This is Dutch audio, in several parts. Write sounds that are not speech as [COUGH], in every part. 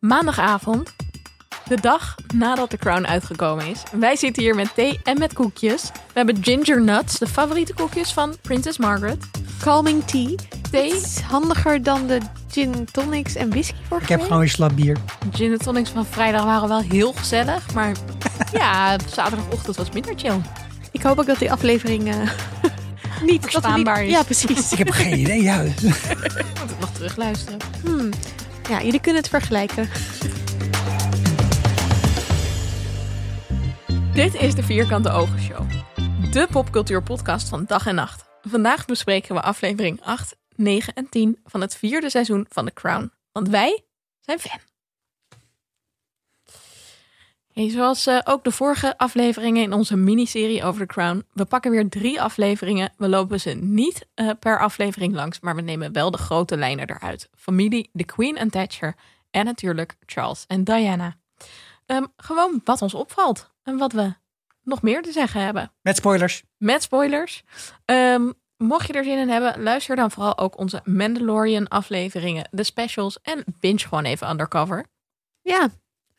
Maandagavond, de dag nadat The Crown uitgekomen is. Wij zitten hier met thee en met koekjes. We hebben ginger nuts, de favoriete koekjes van Princess Margaret. Calming tea. Thee, Is handiger dan de gin tonics en whisky vorige Ik heb gewoon weer slap bier. gin en tonics van vrijdag waren wel heel gezellig. Maar [LAUGHS] ja, zaterdagochtend was minder chill. Ik hoop ook dat die aflevering eh, [LAUGHS] niet Verstaanbaar niet- is. Ja, precies. Ik heb geen idee. Ja. [LAUGHS] Ik moet het nog terugluisteren. Hmm. Ja, jullie kunnen het vergelijken. Dit is de Vierkante Ogen Show. De popcultuurpodcast van dag en nacht. Vandaag bespreken we aflevering 8, 9 en 10 van het vierde seizoen van The Crown. Want wij zijn fan. Hey, zoals eh, ook de vorige afleveringen in onze miniserie over The Crown. We pakken weer drie afleveringen. We lopen ze niet eh, per aflevering langs, maar we nemen wel de grote lijnen eruit. Familie, de Queen en Thatcher en natuurlijk Charles en Diana. Ehm, gewoon wat ons opvalt en wat we nog meer te zeggen hebben. Met spoilers. Met spoilers. Ehm, mocht je er zin in hebben, luister dan vooral ook onze Mandalorian afleveringen, de specials en binge gewoon even undercover. Ja,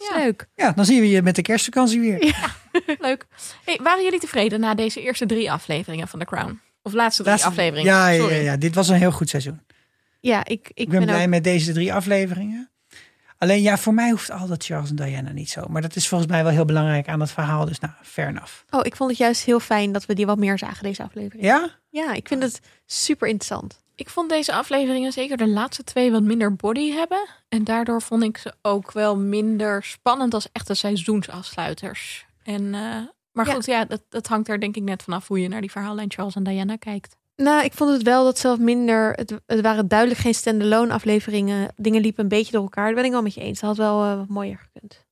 is Ja. leuk. Ja, dan zien we je met de kerstvakantie weer. [LAUGHS] Leuk. Hey, waren jullie tevreden na deze eerste drie afleveringen van The Crown? Of laatste drie Laatste- afleveringen? Ja, ja, ja, Sorry. ja, dit was een heel goed seizoen. Ja, ik, ik, Ik ben, ben, blij ook... met deze drie afleveringen. Alleen ja, voor mij hoeft al dat Charles en Diana niet zo. Maar dat is volgens mij wel heel belangrijk aan het verhaal. Dus nou, fair enough. Oh, ik vond het juist heel fijn dat we die wat meer zagen, deze aflevering. Ja? Ja, ik vind het super interessant. Ik vond deze afleveringen, zeker de laatste twee, wat minder body hebben. En daardoor vond ik ze ook wel minder spannend als echte seizoensafsluiters. En, eh, maar Ja. goed, ja, dat, dat hangt er denk ik net vanaf hoe je naar die verhaallijn Charles en Diana kijkt. Nou, ik vond het wel dat zelf minder. Het, het waren duidelijk geen standalone afleveringen. Dingen liepen een beetje door elkaar. Daar ben ik wel met je eens. Dat had wel eh, wat mooier gekund.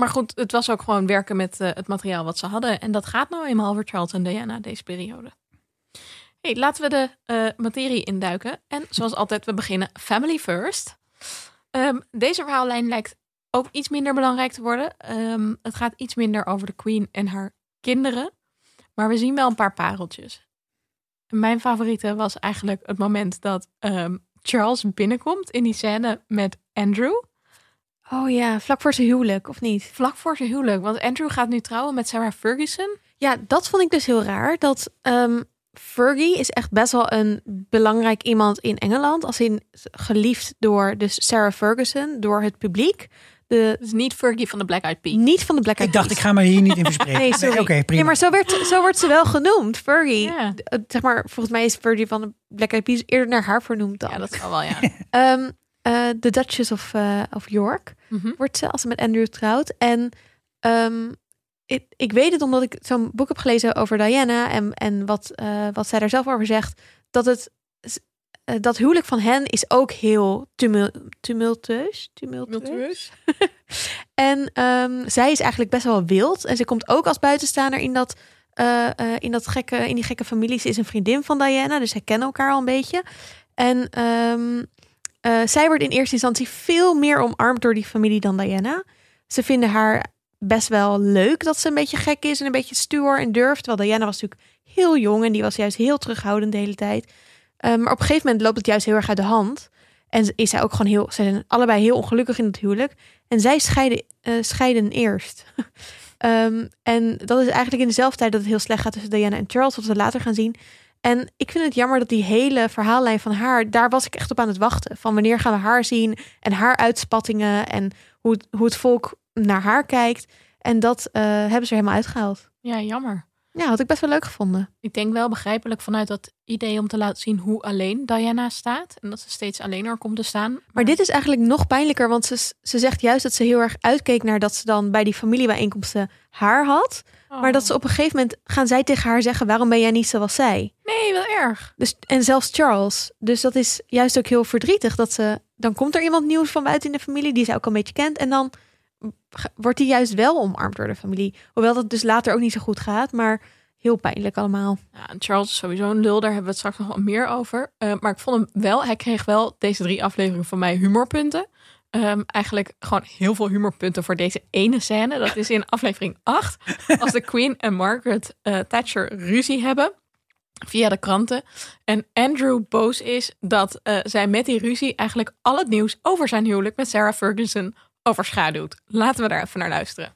Maar goed, het was ook gewoon werken met eh, het materiaal wat ze hadden. En dat gaat nou eenmaal over Charles en Diana deze periode. Hey, laten we de eh, materie induiken. En zoals altijd, we beginnen family first. Ehm, deze verhaallijn lijkt ook iets minder belangrijk te worden. Ehm, het gaat iets minder over de queen en haar kinderen. Maar we zien wel een paar pareltjes. Mijn favoriete was eigenlijk het moment dat ehm, Charles binnenkomt in die scène met Andrew. Oh ja, vlak voor zijn huwelijk, of niet? Vlak voor zijn huwelijk. Want Andrew gaat nu trouwen met Sarah Ferguson. Ja, dat vond ik dus heel raar. Dat Fergie is echt best wel een belangrijk iemand in Engeland. Als in geliefd door dus Sarah Ferguson, door het publiek. De, Dus niet Fergie van de Black Eyed Peas. niet van de Black Eyed Ik dacht, ik Peas. ga me hier niet in [LAUGHS] verspreken. Nee, sorry. Oké, prima. Nee, maar zo, werd, zo wordt ze wel genoemd, Fergie. Ja. Eh, Zeg maar, volgens mij is Fergie van de Black Eyed Peas eerder naar haar vernoemd dan. ja, dat zal wel, ja. [LAUGHS] Ehm, eh, de Duchess of, eh, of York Mhm. wordt ze als ze met Andrew trouwt. En ehm, ik, ik weet het omdat ik zo'n boek heb gelezen over Diana en, en wat, eh, wat zij daar zelf over zegt. Dat het eh, dat huwelijk van hen is ook heel tumul, tumultueus. tumultueus. [LAUGHS] En ehm, zij is eigenlijk best wel wild. En ze komt ook als buitenstaander in dat, eh, in dat gekke, in die gekke familie. Ze is een vriendin van Diana, dus zij kennen elkaar al een beetje. En ehm, eh, zij wordt in eerste instantie veel meer omarmd door die familie dan Diana. Ze vinden haar best wel leuk dat ze een beetje gek is en een beetje stoer en durft. Terwijl Diana was natuurlijk heel jong en die was juist heel terughoudend de hele tijd. Eh, maar op een gegeven moment loopt het juist heel erg uit de hand. En is zij ook gewoon heel, ze zijn allebei heel ongelukkig in het huwelijk. En zij scheiden, eh, scheiden eerst. [LAUGHS] Ehm, en dat is eigenlijk in dezelfde tijd dat het heel slecht gaat tussen Diana en Charles, wat we later gaan zien. En ik vind het jammer dat die hele verhaallijn van haar, daar was ik echt op aan het wachten. Van wanneer gaan we haar zien en haar uitspattingen en hoe hoe het volk naar haar kijkt. En dat eh, hebben ze er helemaal uitgehaald. Ja, jammer. Ja, had ik best wel leuk gevonden. Ik denk wel begrijpelijk vanuit dat idee om te laten zien hoe alleen Diana staat. En dat ze steeds alleen er komt te staan. Maar dit is eigenlijk nog pijnlijker, want ze, ze zegt juist dat ze heel erg uitkeek naar dat ze dan bij die familiebijeenkomsten haar had. Oh. Maar dat ze op een gegeven moment gaan zij tegen haar zeggen: waarom ben jij niet zoals zij? Nee, wel erg. Dus, en zelfs Charles. Dus dat is juist ook heel verdrietig. Dat ze, dan komt er iemand nieuws van buiten in de familie die zij ook al een beetje kent. En dan wordt die juist wel omarmd door de familie. Hoewel dat dus later ook niet zo goed gaat. Maar heel pijnlijk allemaal. Ja, Charles is sowieso een lul, daar hebben we het straks nog wel meer over. Eh, maar ik vond hem wel, hij kreeg wel deze drie afleveringen van mij humorpunten. Ehm, eigenlijk gewoon heel veel humorpunten voor deze ene scène. Dat is in aflevering 8. Als de Queen en Margaret eh, Thatcher ruzie hebben. Via de kranten. En Andrew boos is dat eh, zij met die ruzie eigenlijk al het nieuws over zijn huwelijk met Sarah Ferguson overschaduwt. Laten we daar even naar luisteren.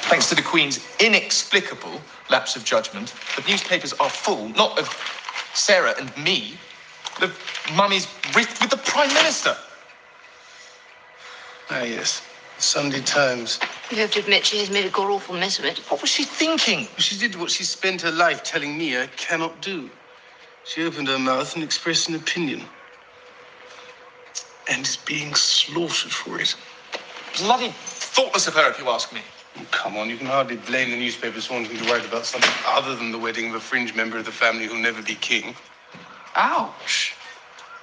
Thanks to the Queen's inexplicable lapse of judgment, the newspapers are full not of Sarah and me, but of mummies rift with the Prime Minister. Ah, yes. Sunday Times. You have to admit she has made a god awful mess of it. What was she thinking? She did what she spent her life telling me I cannot do. She opened her mouth and expressed an opinion. And is being slaughtered for it. Bloody thoughtless of her, if you ask me. Oh, come on, you can hardly blame the newspapers wanting to write about something other than the wedding of a fringe member of the family who'll never be king. Ouch.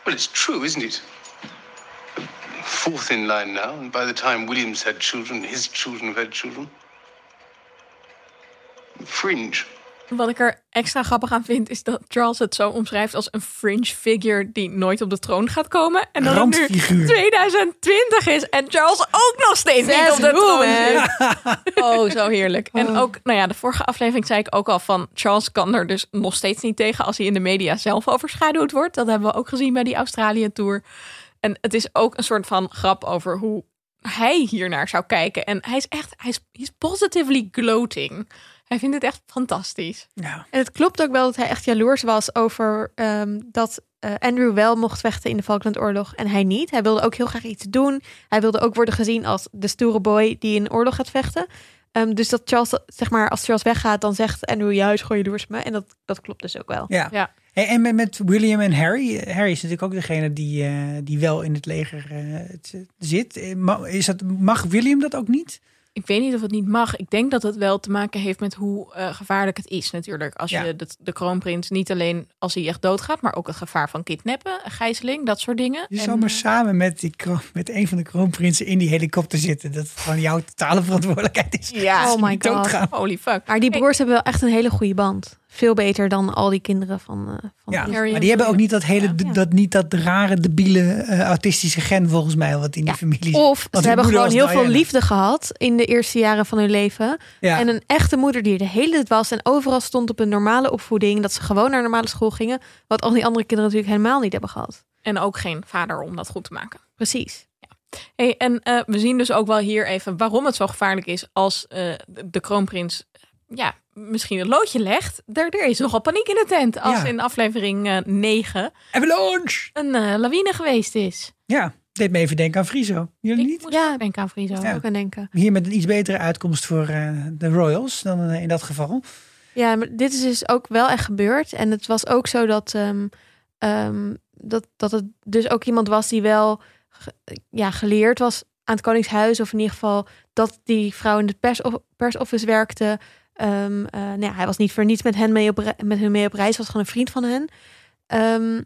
Well, it's true, isn't it? Fourth in line now, and by the time Williams had children, his children have had children. Fringe. Wat ik er extra grappig aan vind, is dat Charles het zo omschrijft als een fringe figure die nooit op de troon gaat komen. En dat het nu Randfiguur. 2020 is en Charles ook nog steeds niet op de troon. [LAUGHS] Oh, zo heerlijk. En ook, nou ja, de vorige aflevering zei ik ook al van Charles kan er dus nog steeds niet tegen als hij in de media zelf overschaduwd wordt. Dat hebben we ook gezien bij die Australië tour. En het is ook een soort van grap over hoe hij hiernaar zou kijken. En hij is echt, hij is he's positively gloating. Hij vindt het echt fantastisch. Ja. En het klopt ook wel dat hij echt jaloers was over ehm, dat eh, Andrew wel mocht vechten in de Falklandoorlog en hij niet. Hij wilde ook heel graag iets doen. Hij wilde ook worden gezien als de stoere boy die in de oorlog gaat vechten. Ehm, dus dat Charles, zeg maar, als Charles weggaat, dan zegt Andrew juist gewoon jaloers op me. En dat, dat klopt dus ook wel. Ja. Ja. Hey, en met, met William en Harry. Harry is natuurlijk ook degene die, eh, die wel in het leger eh, zit. Eh, Is dat, mag William dat ook niet? Ik weet niet of het niet mag. Ik denk dat het wel te maken heeft met hoe eh, gevaarlijk het is natuurlijk. Als Ja. je de, de kroonprins niet alleen als hij echt doodgaat, maar ook het gevaar van kidnappen, gijzeling, dat soort dingen. Je En, zou maar eh, samen met, die, kroon- met een van de kroonprinsen in die helikopter zitten. Dat het gewoon jouw totale verantwoordelijkheid is. Ja, oh my God. doodgaan. Holy fuck. Maar die broers hebben wel echt een hele goede band. Veel beter dan al die kinderen van, eh van Ja. Harry maar die hebben ook niet dat hele, Ja. dat, niet dat rare, debiele, eh, autistische gen volgens mij, wat in die Ja. familie Of ze hebben gewoon heel veel liefde gehad in de eerste jaren van hun leven. Ja. En een echte moeder die er de hele tijd was en overal stond op een normale opvoeding. Dat ze gewoon naar normale school gingen. Wat al die andere kinderen natuurlijk helemaal niet hebben gehad. En ook geen vader om dat goed te maken. Precies. Hey, en eh, we zien dus ook wel hier even waarom het zo gevaarlijk is als eh, de, de kroonprins ja, misschien een loodje legt. Er, er is nogal paniek in de tent als Ja. in aflevering eh 9 Avalanche! een eh, lawine geweest is. Ja, deed me even denken aan Friso. Jullie Ik niet? moest Ja. denken aan Friso. Ja. Ook aan denken. Hier met een iets betere uitkomst voor eh, de Royals dan in dat geval. Ja, maar dit is dus ook wel echt gebeurd. En het was ook zo dat, ehm, ehm, dat, dat het dus ook iemand was die wel ja, geleerd was aan het Koningshuis. Of in ieder geval dat die vrouw in de pers persoffice werkte. Ehm, eh, nou hij was niet voor niets met, hen mee op, met hun mee op reis. was gewoon een vriend van hen. Ehm,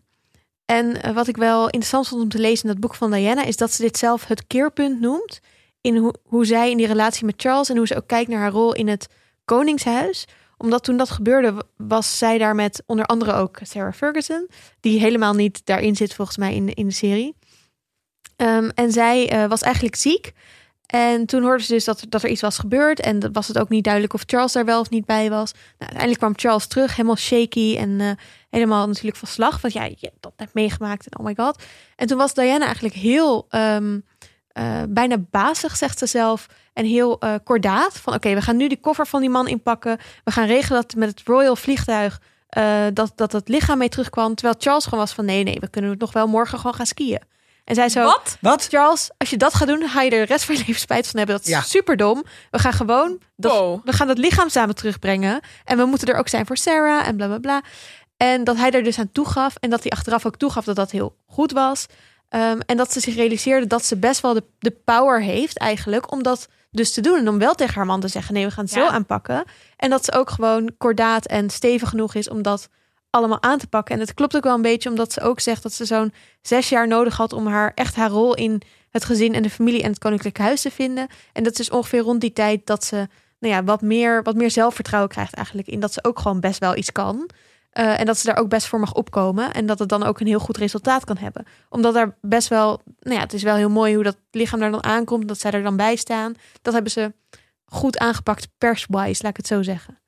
en eh, wat ik wel interessant vond om te lezen in dat boek van Diana... is dat ze dit zelf het keerpunt noemt... in hoe zij in die relatie met Charles... en hoe ze ook kijkt naar haar rol in het Koningshuis omdat toen dat gebeurde, was zij daar met onder andere ook Sarah Ferguson, die helemaal niet daarin zit volgens mij in, in de serie. Ehm, en zij eh, was eigenlijk ziek. En toen hoorde ze dus dat, dat er iets was gebeurd. En dat was het ook niet duidelijk of Charles daar wel of niet bij was. Nou, uiteindelijk kwam Charles terug, helemaal shaky en eh, helemaal natuurlijk van slag. Want ja, je hebt dat net meegemaakt en oh my god. En toen was Diana eigenlijk heel ehm, eh, bijna bazig, zegt ze zelf. En heel eh, kordaat. Van oké, we gaan nu die koffer van die man inpakken. We gaan regelen dat met het Royal vliegtuig dat, dat het lichaam mee terugkwam. Terwijl Charles gewoon was van nee, nee, we kunnen nog wel morgen gewoon gaan skiën. En zij zo, Wat? Wat? Charles, als je dat gaat doen, ga je er de rest van je leven spijt van hebben. Dat is Ja. super dom. We gaan gewoon, dat, Wow. we gaan dat lichaam samen terugbrengen. En we moeten er ook zijn voor Sarah en bla bla bla. En dat hij er dus aan toegaf. En dat hij achteraf ook toegaf dat dat heel goed was. Ehm, en dat ze zich realiseerde dat ze best wel de, de power heeft eigenlijk om dat dus te doen. En om wel tegen haar man te zeggen, nee, we gaan het zo aanpakken. En dat ze ook gewoon kordaat en stevig genoeg is om dat allemaal aan te pakken. En het klopt ook wel een beetje omdat ze ook zegt dat ze zo'n zes jaar nodig had om haar echt haar rol in het gezin en de familie en het koninklijk huis te vinden. En dat is ongeveer rond die tijd dat ze nou ja, wat, meer, wat meer zelfvertrouwen krijgt eigenlijk in dat ze ook gewoon best wel iets kan. Eh, en dat ze daar ook best voor mag opkomen. En dat het dan ook een heel goed resultaat kan hebben. Omdat daar best wel, nou ja, het is wel heel mooi hoe dat lichaam daar dan aankomt. Dat zij er dan bij staan. Dat hebben ze goed aangepakt perswise, laat ik het zo zeggen.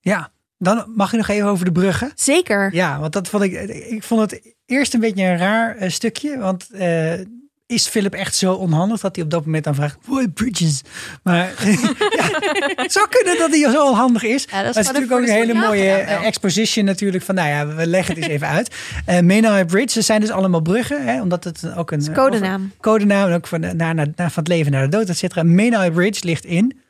Ja, dan mag je nog even over de bruggen. Zeker. Ja, want dat vond ik. Ik vond het eerst een beetje een raar eh, stukje. Want eh, is Philip echt zo onhandig dat hij op dat moment dan vraagt: Why bridges? Maar [LAUGHS] ja, het zou kunnen dat hij zo onhandig is. Ja, dat is dat is gewoon natuurlijk ook een hele mooie gedaan eh, exposition natuurlijk van, nou ja, we leggen het eens even uit. [LAUGHS] Eh Menai Bridge, dat zijn dus allemaal bruggen, hè, omdat het ook een eh, codenaam. over- codenaam en ook van, naar, naar, van het leven naar de dood, et cetera. Menai Bridge ligt in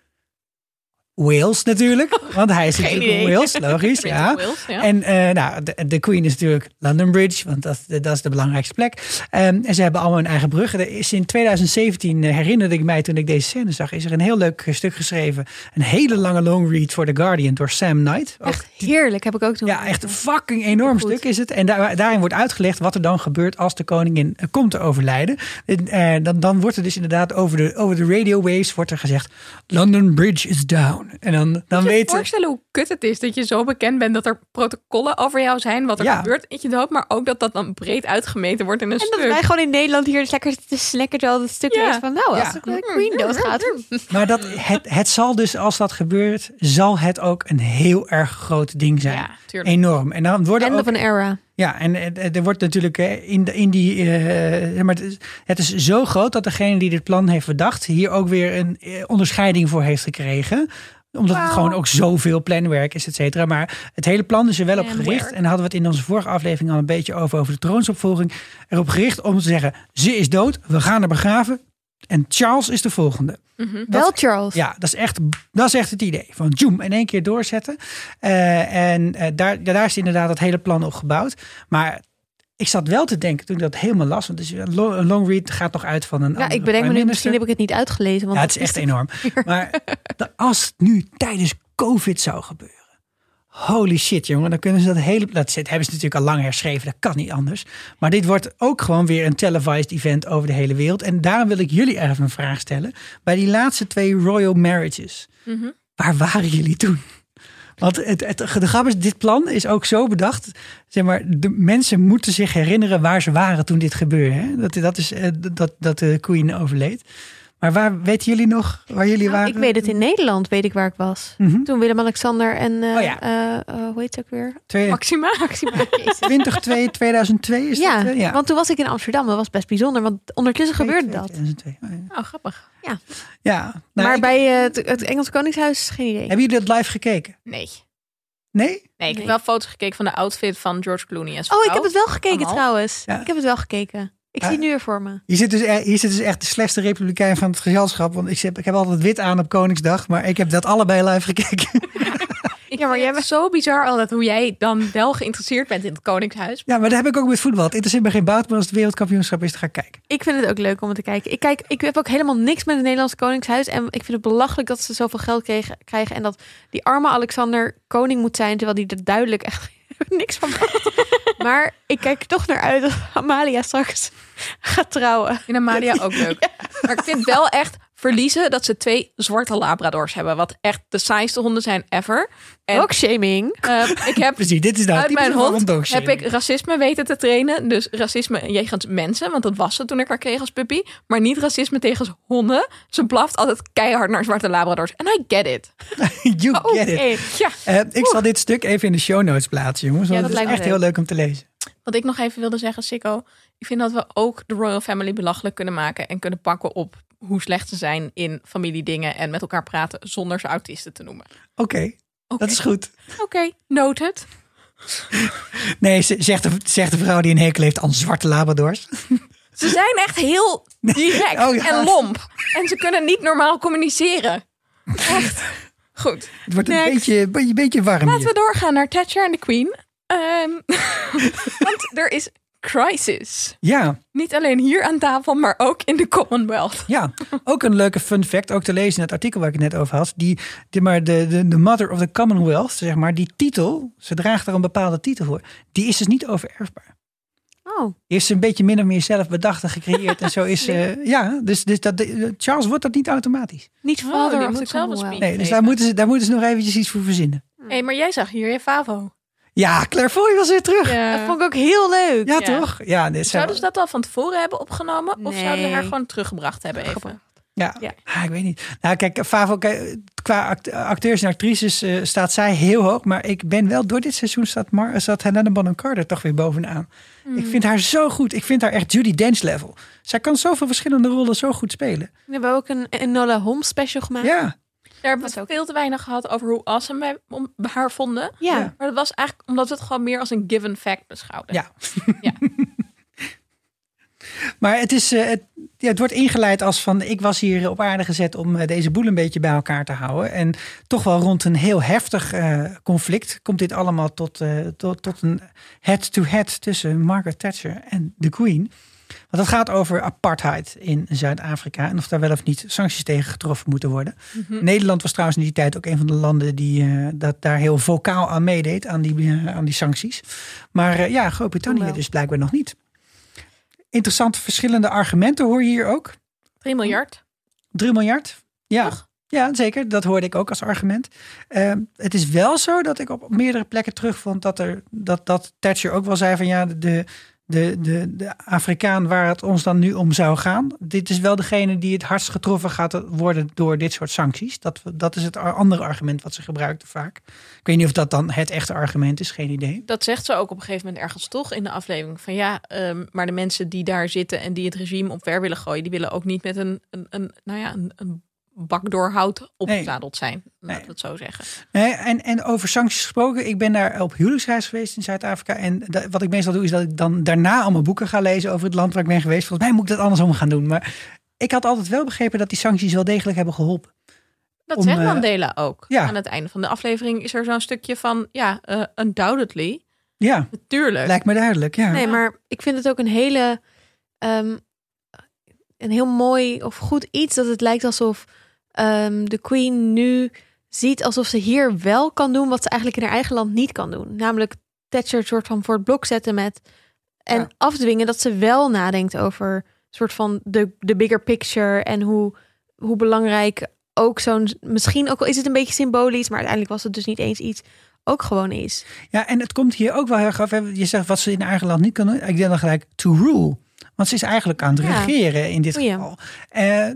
Wales natuurlijk, [LAUGHS] want hij is natuurlijk idee. Wales, [LAUGHS] logisch, ja. of Wales, ja. En eh, nou, de, de Queen is natuurlijk London Bridge, want dat, dat is de belangrijkste plek. Ehm, en ze hebben allemaal hun eigen bruggen. Er is in 2017 eh, herinnerde ik mij toen ik deze scène zag, is er een heel leuk stuk geschreven. Een hele lange long read voor The Guardian door Sam Knight. Ook Echt heerlijk, heb ik ook toen. ja, echt een fucking enorm stuk is het. En daar, daarin wordt uitgelegd wat er dan gebeurt als de koningin eh, komt te overlijden. En, dan, dan wordt er dus inderdaad over de, over de radio waves wordt er gezegd: London Bridge is down. En dan, dan je je weten. voorstellen hoe kut het is dat je zo bekend bent dat er protocollen over jou zijn, wat er Ja. gebeurt in je dood, maar ook dat dat dan breed uitgemeten wordt in een En dat stuk. wij gewoon in Nederland hier dus lekker zitten snacken terwijl het stuk Ja. is van nou, als Ja. de Queen doodgaat. Maar dat, het, het zal dus, als dat gebeurt, zal het ook een heel erg groot ding zijn. Ja, tuurlijk. Enorm. En dan worden End ook, of an era. Ja, en er wordt natuurlijk in, de, in die. eh, zeg maar, het is- het is zo groot dat degene die dit plan heeft bedacht. hier ook weer een eh, onderscheiding voor heeft gekregen omdat het gewoon ook zoveel planwerk is, et cetera. Maar het hele plan is er wel op gericht. En daar hadden we het in onze vorige aflevering al een beetje over, over de troonsopvolging. Erop gericht om te zeggen, ze is dood, we gaan haar begraven. En Charles is de volgende. Wel Charles. Ja, dat is echt, dat is echt het idee. Van zoom, in één keer doorzetten. Eh, en eh, daar, daar is inderdaad het hele plan op gebouwd. Maar ik zat wel te denken toen ik dat helemaal las. Want een long, read gaat nog uit van een Ja, ik bedenk me nu, misschien heb ik het niet uitgelezen. Want Ja, het is echt enorm. [LAUGHS] Maar als het nu tijdens COVID zou gebeuren. Holy shit, jongen. Dan kunnen ze dat hele. Dat zit- hebben ze natuurlijk al lang herschreven. Dat kan niet anders. Maar dit wordt ook gewoon weer een televised event over de hele wereld. En daarom wil ik jullie even een vraag stellen. Bij die laatste twee royal marriages. Mhm. Waar waren jullie toen? Want het, de grap is, dit plan is ook zo bedacht. Zeg maar, de mensen moeten zich herinneren waar ze waren toen dit gebeurde. Hè? Dat, dat is eh, dat, dat de queen overleed. Maar waar weten jullie nog waar jullie Nou, waren? ik weet het in Nederland, weet ik waar ik was. Mhm. Toen Willem-Alexander en, eh Oh ja. eh, eh, hoe heet het ook weer? Twee- Maxima. [LAUGHS] 2002, 2002 is ja, dat? ja. want toen was ik in Amsterdam. Dat was best bijzonder, want ondertussen gebeurde dat. 2002. Oh, ja. Oh, grappig. Ja, nou, maar ik- bij het, het Engels Koningshuis, geen idee. hebben jullie dat live gekeken? Nee. Nee? Nee, ik Nee. heb wel foto's gekeken van de outfit van George Clooney als Oh, ik heb het wel gekeken Allemaal. trouwens. Ja. Ik heb het wel gekeken. Ik zie het nu weer voor me. Hier zit, dus, e- hier zit dus echt de slechtste republikein van het gezelschap. Want ik heb, ik heb altijd wit aan op Koningsdag. Maar ik heb dat allebei live gekeken. [LAUGHS] Ik Ja, maar jij het zo bizar al dat hoe jij dan wel geïnteresseerd bent in het Koningshuis. Ja, maar dat heb ik ook met voetbal. Het interesseert me geen bout, maar als het wereldkampioenschap is, dan ga ik kijken. Ik vind het ook leuk om het te kijken. Ik, kijk, ik heb ook helemaal niks met het Nederlandse Koningshuis. En ik vind het belachelijk dat ze zoveel geld kregen, krijgen. En dat die arme Alexander koning moet zijn. Terwijl die er duidelijk echt [LAUGHS] niks van maakt. Maar ik kijk er toch naar uit dat Amalia straks gaat trouwen. Ik vind Amalia ook leuk. Maar ik vind wel echt verliezen dat ze twee zwarte labradors hebben. Wat echt de saaiste honden zijn ever. En Ook shaming. eh, ik heb [LAUGHS] Precies, dit is nou uit mijn hond heb dogshaming. ik racisme weten te trainen. Dus racisme jegens mensen, want dat was ze toen ik haar kreeg als puppy. Maar niet racisme tegen honden. Ze blaft altijd keihard naar zwarte labradors. En I get it. [LAUGHS] You get it. Oké. Ja. Eh, ik zal dit stuk even in de show notes plaatsen, jongens. Want Ja, dat het is echt heel leuk om te lezen. Wat ik nog even wilde zeggen, Sikko. Ik vind dat we ook de Royal Family belachelijk kunnen maken. En kunnen pakken op hoe slecht ze zijn in familiedingen. En met elkaar praten zonder ze autisten te noemen. Oké, dat is goed. Oké, noted. [LAUGHS] Nee, ze- zegt de, zegt de vrouw die een hekel heeft aan zwarte labradors. [LAUGHS] Ze zijn echt heel direct Oh, ja. en lomp. En ze kunnen niet normaal communiceren. Echt. Goed. Het wordt een beetje, beetje, beetje warm Laten hier. we doorgaan naar Thatcher en de Queen. Ehm, [LAUGHS] want er is crisis. Ja, Niet alleen hier aan tafel, maar ook in de Commonwealth. ja, ook een leuke fun fact, ook te lezen in het artikel waar ik het net over had. Die, die maar de, de, de Mother of the Commonwealth, zeg maar, die titel, ze draagt er een bepaalde titel voor. Die is dus niet overerfbaar. Oh, Die heeft ze een beetje min of meer zelf bedacht en gecreëerd. en zo is [LAUGHS] ze, ja, dus, dus dat, de- Charles wordt dat niet automatisch. niet Oh, vader die of moet zelf. Nee, dus daar moeten, ze, daar moeten ze nog eventjes iets voor verzinnen. Hé, hey, maar jij zag hier je Favo. Ja, Claire Foy was weer terug. Ja, Dat vond ik ook heel leuk. toch? Ja, dit Zouden ze dat al van tevoren hebben opgenomen? Of zouden ze haar gewoon teruggebracht hebben even? Ja, Ja. Ah, ik weet niet. Nou, kijk, Favo, kijk, qua act- acteurs en actrices eh, staat zij heel hoog. Maar ik ben wel, door dit seizoen staat, Mar staat Helena Bonham Carter toch weer bovenaan. Ik vind haar zo goed. Ik vind haar echt Judy Dench level. Zij kan zoveel verschillende rollen zo goed spelen. We hebben ook een Enola Holmes special gemaakt. Ja, Daar hebben we ook. veel te weinig gehad over hoe awesome wij om- haar vonden. Ja. Ja. Maar dat was eigenlijk omdat we het gewoon meer als een given fact beschouwden. ja. Ja. [LAUGHS] Maar het, is, eh, het, ja, het wordt ingeleid als van... ik was hier op aarde gezet om eh, deze boel een beetje bij elkaar te houden. En toch wel rond een heel heftig eh, conflict... komt dit allemaal tot, eh, tot, tot een head-to-head tussen Margaret Thatcher en de Queen. Want het gaat over apartheid in Zuid-Afrika... en of daar wel of niet sancties tegen getroffen moeten worden. Nederland was trouwens in die tijd ook een van de landen... die eh, dat daar heel vocaal aan meedeed, aan die, eh, aan die sancties. Maar eh, ja, Groot-Brittannië wel. dus blijkbaar nog niet. Interessante verschillende argumenten hoor je hier ook. 3 miljard. 3 miljard. Ja. Toch? Ja, zeker. Dat hoorde ik ook als argument. Het is wel zo dat ik op meerdere plekken terugvond dat, er, dat, dat Thatcher ook wel zei van ja, de, de, de, de Afrikaan waar het ons dan nu om zou gaan. Dit is wel degene die het hardst getroffen gaat worden door dit soort sancties. Dat, dat is het andere argument wat ze gebruikten vaak. Ik weet niet of dat dan het echte argument is, geen idee. Dat zegt ze ook op een gegeven moment ergens toch in de aflevering. Van ja, ehm, maar de mensen die daar zitten en die het regime omver willen gooien, die willen ook niet met een, een, een nou ja, een, een bak door hout opgezadeld zijn. Laten Nee. we het zo zeggen. Nee, en, en over sancties gesproken. Ik ben daar op huwelijksreis geweest in Zuid-Afrika. En da- wat ik meestal doe, is dat ik dan daarna allemaal boeken ga lezen over het land waar ik ben geweest. Volgens mij moet ik dat andersom gaan doen. Maar ik had altijd wel begrepen dat die sancties wel degelijk hebben geholpen. Dat Om, zegt eh, Mandela ook. ja. Aan het einde van de aflevering is er zo'n stukje van, ja, eh, undoubtedly. Ja, Natuurlijk. lijkt me duidelijk. Ja. Nee, maar ik vind het ook een hele. ehm, een heel mooi of goed iets dat het lijkt alsof ehm, de Queen nu ziet alsof ze hier wel kan doen wat ze eigenlijk in haar eigen land niet kan doen. Namelijk Thatcher een soort van voor het blok zetten met. En Ja. afdwingen dat ze wel nadenkt over soort van de, de bigger picture en hoe, hoe belangrijk ook zo'n. Misschien ook al is het een beetje symbolisch, maar uiteindelijk was het dus niet eens iets. Ook gewoon is. Ja, en het komt hier ook wel heel erg af. Je zegt wat ze in haar eigen land niet kan doen. Ik denk dan gelijk to rule. Want ze is eigenlijk aan het Ja. regeren in dit O ja. geval. Eh,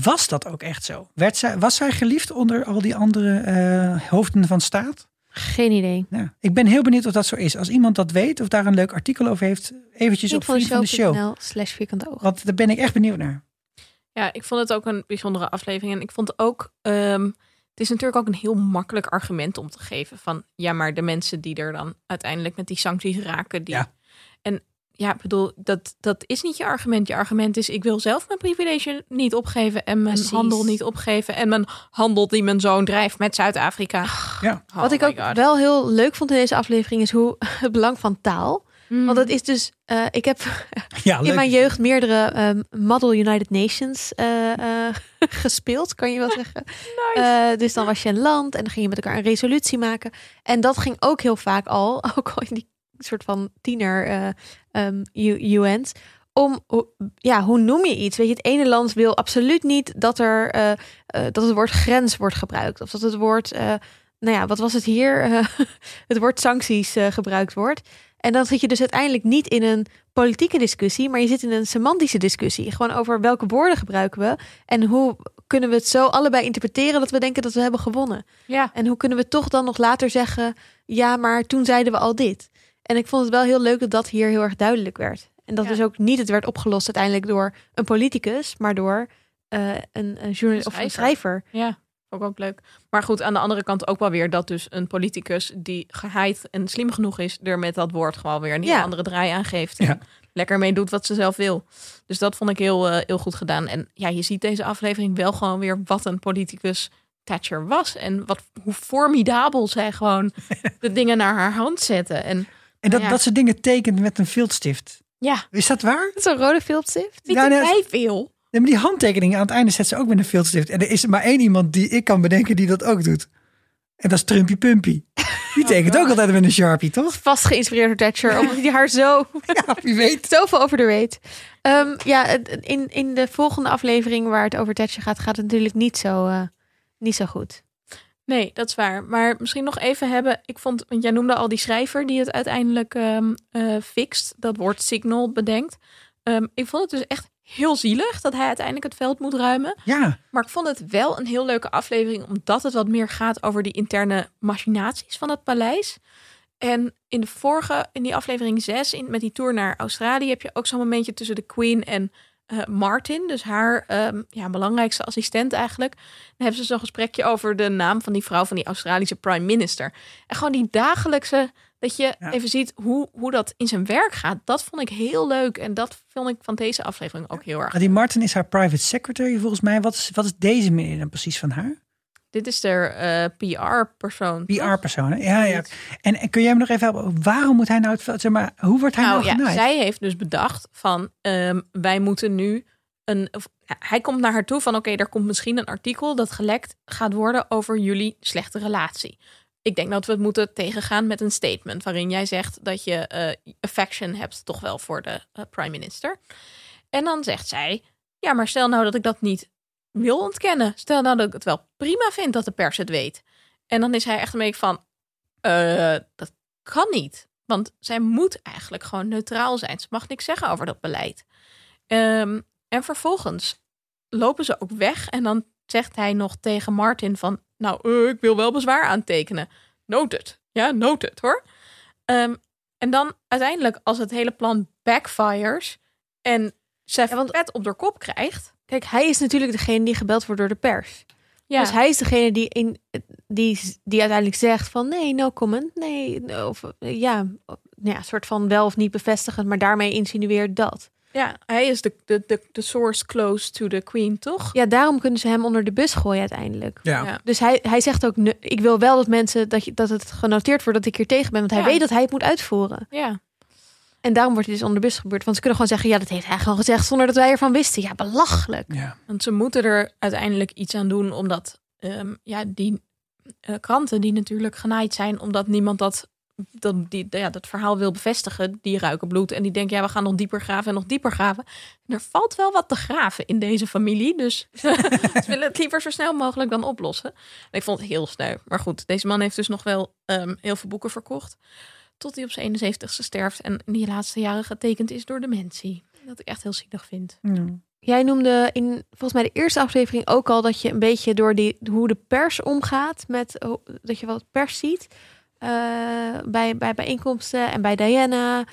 was dat ook echt zo? Werd zij, was zij geliefd onder al die andere eh, hoofden van staat? Geen idee. Ja, ik ben heel benieuwd of dat zo is. Als iemand dat weet of daar een leuk artikel over heeft, eventjes op Vriend van de Show. slash vierkante oog. Want daar ben ik echt benieuwd naar. Ja, ik vond het ook een bijzondere aflevering. En ik vond ook, ehm, het is natuurlijk ook een heel makkelijk argument om te geven van, ja, maar de mensen die er dan uiteindelijk met die sancties raken, die. Ja. Ja, ik bedoel, dat, dat is niet je argument. Je argument is, ik wil zelf mijn privilege niet opgeven en mijn Precies. handel niet opgeven en mijn handel die mijn zoon drijft met Zuid-Afrika. Ja. Oh Wat ik ook God. wel heel leuk vond in deze aflevering is hoe [LAUGHS] het belang van taal. Mm. Want het is dus, eh, ik heb [LAUGHS] Ja, in leuk. mijn jeugd meerdere ehm, Model United Nations eh, eh, [LAUGHS] gespeeld, kan je wel zeggen. Eh, dus dan was je een land en dan ging je met elkaar een resolutie maken. En dat ging ook heel vaak al, ook al in die soort van tiener eh ehm, UN's. Om, hoe- ja, hoe noem je iets? Weet je, het ene land wil absoluut niet dat er eh, eh, dat het woord grens wordt gebruikt. Of dat het woord, eh, nou ja, wat was het hier? [LAUGHS] Het woord sancties gebruikt wordt. En dan zit je dus uiteindelijk niet in een politieke discussie, maar je zit in een semantische discussie. Gewoon over welke woorden gebruiken we en hoe kunnen we het zo allebei interpreteren dat we denken dat we hebben gewonnen. Ja, En hoe kunnen we toch dan nog later zeggen, ja, maar toen zeiden we al dit. En ik vond het wel heel leuk dat dat hier heel erg duidelijk werd. En dat Ja. dus ook niet het werd opgelost uiteindelijk door een politicus, maar door eh, een, een journalist of een schrijver. ja. Ook ook leuk. Maar goed, aan de andere kant ook wel weer dat dus een politicus die geheid en slim genoeg is, er met dat woord gewoon weer een Ja. andere draai aan geeft. Ja. En lekker mee doet wat ze zelf wil. Dus dat vond ik heel, eh, heel goed gedaan. En ja, je ziet deze aflevering wel gewoon weer wat een politicus Thatcher was. En wat, hoe formidabel zij gewoon [LAUGHS] de dingen naar haar hand zetten. En En dat, Ja. dat ze dingen tekent met een viltstift. ja, Is dat waar? Zo'n rode viltstift. niet Ja, vrij veel. Nee, maar die handtekeningen aan het einde zet ze ook met een viltstift. En er is maar één iemand die ik kan bedenken die dat ook doet. En dat is Trumpy Pumpy. [LAUGHS] Die tekent ook altijd met een Sharpie, toch? Vast geïnspireerd door Thatcher, omdat hij haar zo [LAUGHS] Ja, wie weet. zoveel over de weet. Ehm, ja, in, in de volgende aflevering waar het over Thatcher gaat, gaat het natuurlijk niet zo, eh, niet zo goed. Nee, dat is waar. Maar misschien nog even hebben. Ik vond, want jij noemde al die schrijver die het uiteindelijk ehm eh fixt, dat woord signal bedenkt. Ehm, ik vond het dus echt heel zielig dat hij uiteindelijk het veld moet ruimen. Ja, Maar ik vond het wel een heel leuke aflevering, omdat het wat meer gaat over die interne machinaties van het paleis. En in de vorige, in die aflevering 6, in, met die tour naar Australië, heb je ook zo'n momentje tussen de Queen en eh, Martin, dus haar ehm, ja, belangrijkste assistent eigenlijk. Dan hebben ze zo'n gesprekje over de naam van die vrouw van die Australische prime minister. En gewoon die dagelijkse, dat je Ja. even ziet hoe, hoe dat in zijn werk gaat. Dat vond ik heel leuk en dat vond ik van deze aflevering ook heel erg. maar die Martin is haar private secretary volgens mij. Wat is, wat is deze meneer dan precies van haar? Dit is de PR-persoon. PR-persoon. hè? Ja, ja. En, en kun jij me nog even helpen? Waarom moet hij nou het? Zeg maar, hoe wordt hij nou, Nou ja, zij heeft dus bedacht van ehm, wij moeten nu een. Of, hij komt naar haar toe van oké, er komt misschien een artikel dat gelekt gaat worden over jullie slechte relatie. Ik denk dat we het moeten tegengaan met een statement waarin jij zegt dat je eh, affection hebt toch wel voor de eh, prime minister. En dan zegt zij, ja, maar stel nou dat ik dat niet wil ontkennen. Stel nou dat ik het wel prima vind dat de pers het weet. En dan is hij echt een beetje van, eh, dat kan niet. Want zij moet eigenlijk gewoon neutraal zijn. Ze mag niks zeggen over dat beleid. Ehm, en vervolgens lopen ze ook weg. En dan zegt hij nog tegen Martin van... Nou, eh, ik wil wel bezwaar aantekenen. Noted. Ja, noted hoor. Ehm, en dan uiteindelijk als het hele plan backfires... en Ja, want- vet op de kop krijgt... Kijk, hij is natuurlijk degene die gebeld wordt door de pers. Ja, Dus hij is degene die, in, die, die uiteindelijk zegt van nee, no comment. Nee, no, of ja, nou ja, een soort van wel of niet bevestigend, maar daarmee insinueert dat. ja, hij is de, de, de, de source close to the queen, toch? Ja, daarom kunnen ze hem onder de bus gooien uiteindelijk. ja. Ja. Dus hij, hij zegt ook, ik wil wel dat mensen, dat, je, dat het genoteerd wordt dat ik hier tegen ben. Want hij Ja. weet dat hij het moet uitvoeren. Ja. En daarom wordt hij dus onder de bus gebeurd. Want ze kunnen gewoon zeggen, ja, dat heeft hij gewoon gezegd zonder dat wij ervan wisten. Ja, belachelijk. Ja. Want ze moeten er uiteindelijk iets aan doen, omdat ehm, ja, die eh, kranten die natuurlijk genaaid zijn, omdat niemand dat, dat, die, ja, dat verhaal wil bevestigen, die ruiken bloed en die denken, ja, we gaan nog dieper graven en nog dieper graven. En er valt wel wat te graven in deze familie, dus [LAUGHS] ze willen het liever zo snel mogelijk dan oplossen. En ik vond het heel sneu. Maar goed, deze man heeft dus nog wel ehm, heel veel boeken verkocht, tot hij op zijn 71ste sterft en in die laatste jaren getekend is door dementie. Dat ik echt heel zielig vind. Ja. Jij noemde in volgens mij de eerste aflevering ook al dat je een beetje door die, hoe de pers omgaat met dat je wat pers ziet eh, bij, bij bijeenkomsten en bij Diana.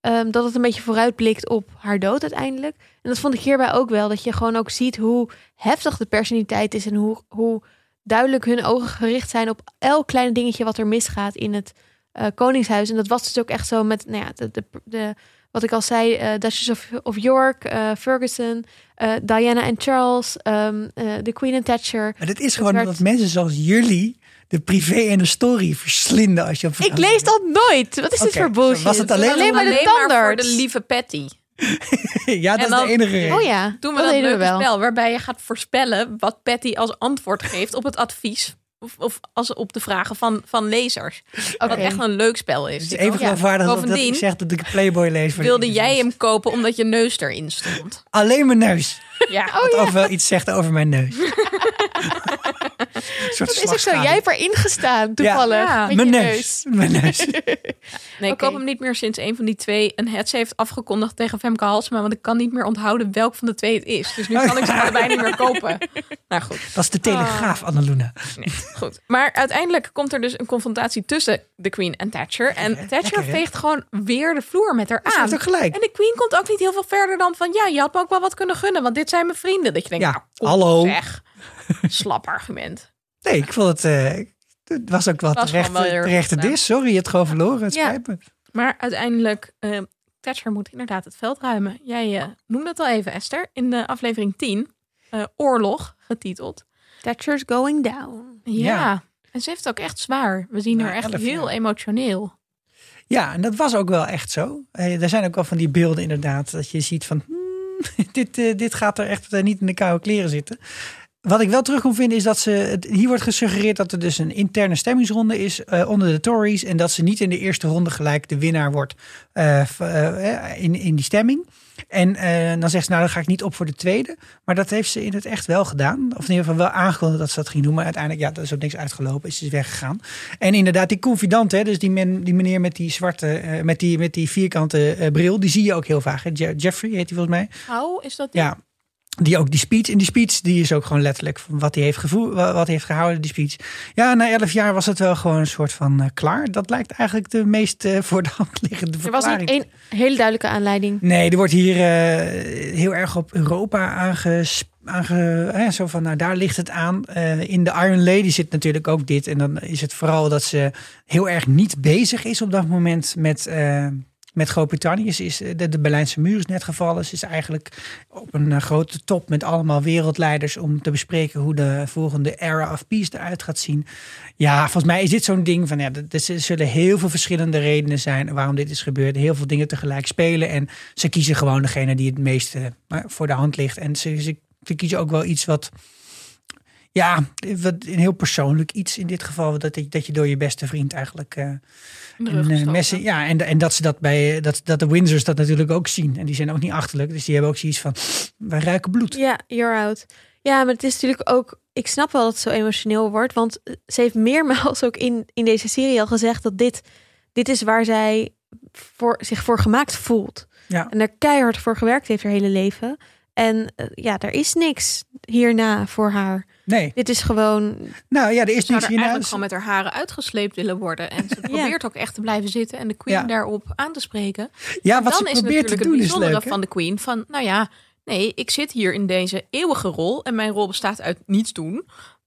ehm, dat het een beetje vooruitblikt op haar dood uiteindelijk. En dat vond ik hierbij ook wel. Dat je gewoon ook ziet hoe heftig de pers in die tijd is. En hoe, hoe duidelijk hun ogen gericht zijn op elk klein dingetje wat er misgaat in het eh, Koningshuis. En dat was dus ook echt zo met nou ja, de, de, de, wat ik al zei, eh Duchess of, of York, eh, Ferguson, eh, Diana en Charles, ehm, eh, de Queen en Thatcher. Maar dit is gewoon werd- dat mensen zoals jullie de privé en de story verslinden als je op Ik lees dat nooit. Wat is dit voor bullshit? was het alleen- de maar voor tandarts? de lieve Patty. [LAUGHS] ja, dat En is de enige reden. Oh ja, Doen we dat dat, we leuke wel. spel waarbij je gaat voorspellen wat Patty als antwoord geeft op het advies. Of, of als op de vragen van, van lezers. Wat Oké. echt een leuk spel is. Het is even geloofwaardig dat, dat Bovendien ik zeg dat ik Playboy lees. Wilde jij hem kopen omdat je neus erin stond? Alleen mijn neus. Ja. Wat ook wel iets zegt over mijn neus. [LAUGHS] Soort Dat is ook zo. Jij hebt erin gestaan, toevallig. Ja. met Mijn je neus. Mijn neus. [LAUGHS] Nee, ik koop hem niet meer sinds een van die twee een hetse heeft afgekondigd tegen Femke Halsema. Want ik kan niet meer onthouden welk van de twee het is. Dus nu kan ik ze [LAUGHS] allebei niet meer kopen. Nou goed. Dat is de telegraaf, Annaluna. Nee, goed. Maar uiteindelijk komt er dus een confrontatie tussen de Queen en Thatcher. En? Thatcher Lekker, veegt gewoon weer de vloer met haar aan. ook gelijk. En de Queen komt ook niet heel veel verder dan van... ja, je had me ook wel wat kunnen gunnen, want dit zijn mijn vrienden. Dat je denkt, Ja, nou, kom hallo. zeg. [LAUGHS] Slap argument. Nee, ik vond het... eh, het was ook wel Was terecht, wel terechte dis. Sorry, je hebt gewoon verloren. Het Ja. spijt me. Maar uiteindelijk, eh, Thatcher moet inderdaad het veld ruimen. Jij eh, noemde het al even, Esther. In de aflevering 10, eh, Oorlog, getiteld. Thatcher's going down. Ja. Ja. En ze heeft het ook echt zwaar. We zien haar echt elf heel emotioneel. Ja, en dat was ook wel echt zo. Er zijn ook wel van die beelden inderdaad. Dat je ziet van... hmm, [LAUGHS] dit, dit gaat er echt niet in de koude kleren zitten. Wat ik wel terug kon vinden is dat ze... het- Hier wordt gesuggereerd dat er dus een interne stemmingsronde is eh, onder de Tories. En dat ze niet in de eerste ronde gelijk de winnaar wordt eh, eh, in, in die stemming. En dan zegt ze, nou dan ga ik niet op voor de tweede. Maar dat heeft ze in het echt wel gedaan. Of in ieder geval wel aangekondigd dat ze dat ging doen. Maar uiteindelijk, ja, dat is ook niks uitgelopen. Is ze weggegaan. En inderdaad, die confidant, hè, dus die, men, die meneer met die zwarte, met, die, met die vierkante bril, die zie je ook heel vaak. Hè? Je- Jeffrey heet hij volgens mij. Hou, is dat die? Ja. Die ook die speech. In die speech, die is ook gewoon letterlijk van wat hij heeft gevoel, wa- wat hij heeft gehouden, die speech. Ja, na elf jaar was het wel gewoon een soort van eh, klaar. Dat lijkt eigenlijk de meest eh, voor de hand liggende Er was verklaring. niet één hele duidelijke aanleiding. Nee, er wordt hier eh, heel erg op Europa aanges, aange, zo van, nou daar ligt het aan. In de Iron Lady zit natuurlijk ook dit. En dan is het vooral dat ze heel erg niet bezig is op dat moment met, met Groot-Brittannië. Is, de, de Berlijnse muur is net gevallen. Ze is eigenlijk op een eh, grote top met allemaal wereldleiders om te bespreken hoe de volgende era of peace eruit gaat zien. Ja, volgens mij is dit zo'n ding van ja, er er zullen heel veel verschillende redenen zijn waarom dit is gebeurd. Heel veel dingen tegelijk spelen. En ze kiezen gewoon degene die het meeste eh, voor de hand ligt. En ze, ze, ze kiezen ook wel iets wat. Ja, wat een heel persoonlijk iets in dit geval. Dat, je- dat je door je beste vriend eigenlijk. eh, rug een, eh, messen, ja, en, en dat ze dat bij. Dat, dat de Windsors dat natuurlijk ook zien. En die zijn ook niet achterlijk. Dus die hebben ook zoiets van. Wij ruiken bloed. Ja, you're out. Ja, maar het is natuurlijk ook... Ik snap wel dat het zo emotioneel wordt. Want ze heeft meermaals ook in, in deze serie al gezegd... dat dit, dit is waar zij voor, zich voor gemaakt voelt. Ja. En er keihard voor gewerkt heeft haar hele leven. En eh, ja, er is niks hierna voor haar. Nee. Dit is gewoon... Nou ja, er is Ze zou niets er hierna. eigenlijk gewoon met haar haren uitgesleept willen worden. En ze [LAUGHS] probeert ook echt te blijven zitten en de queen Ja. daarop aan te spreken. Ja, En wat dan ze is probeert te natuurlijk doen het is bijzondere leuk. hè? van de queen. Van, nou ja, nee, ik zit hier in deze eeuwige rol. En mijn rol bestaat uit niets doen.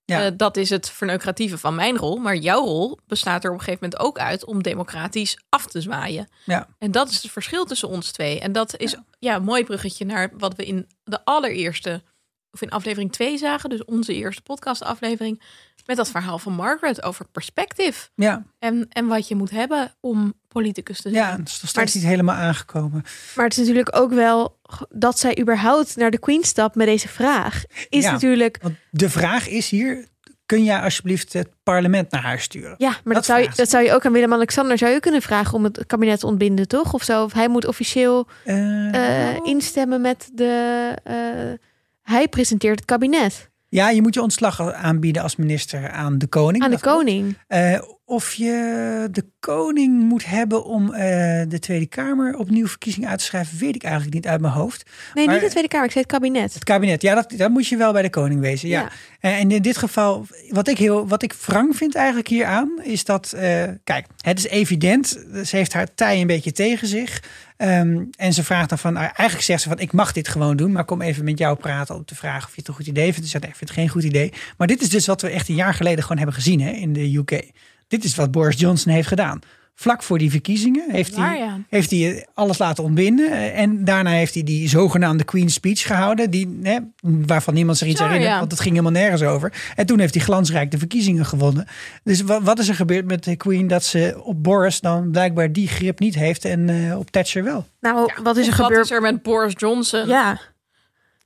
Ja. Eh, dat is het verneukeratieve van mijn rol. Maar jouw rol bestaat er op een gegeven moment ook uit om democratisch af te zwaaien. Ja. En dat is het verschil tussen ons twee. En dat is ja. een mooi bruggetje naar wat we in de allereerste, of in aflevering 2 zagen. Dus onze eerste podcastaflevering. Met dat verhaal van Margaret over perspectief. Ja, En, en wat je moet hebben om politicus te zijn. ja, het is nog steeds niet helemaal aangekomen. Maar het is natuurlijk ook wel dat zij überhaupt naar de queen stapt met deze vraag. Is Ja. natuurlijk... Want de vraag is hier: kun jij alsjeblieft het parlement naar huis sturen? Ja, maar dat, Dat zou je, dat zou je ook aan Willem-Alexander zou je kunnen vragen om het kabinet te ontbinden, toch? Of zo. Of hij moet officieel Eh, eh, instemmen met de. eh, hij presenteert het kabinet ja, je moet je ontslag aanbieden als minister aan de koning. aan de koning. Eh, of je de koning moet hebben om eh, de Tweede Kamer opnieuw verkiezingen uit te schrijven, weet ik eigenlijk niet uit mijn hoofd. Nee, Maar- niet de Tweede Kamer. Ik zei het kabinet. Het kabinet, ja, dat, dat moet je wel bij de koning wezen. Ja. Ja. Eh, En in dit geval, wat ik heel, wat ik wrang vind eigenlijk hieraan, is dat, kijk, het is evident, ze heeft haar tij een beetje tegen zich. Ehm, en ze vraagt dan van, nou, eigenlijk zegt ze van, ik mag dit gewoon doen, maar kom even met jou praten om te vragen of je het een goed idee vindt. Dus ik vind het geen goed idee. Maar dit is dus wat we echt een jaar geleden gewoon hebben gezien hè, in de UK. Dit is wat Boris Johnson heeft gedaan. Vlak voor die verkiezingen heeft Waar, hij, ja. heeft hij alles laten ontbinden. Eh, En daarna heeft hij die zogenaamde Queen's Speech gehouden. Die, hè, waarvan niemand zich iets herinnert, ja. want het ging helemaal nergens over. En toen heeft hij glansrijk de verkiezingen gewonnen. Dus wa- wat is er gebeurd met de Queen dat ze op Boris dan blijkbaar die grip niet heeft en eh, op Thatcher wel? Nou, wat is er Of Wat gebeurd? is er met Boris Johnson? Ja,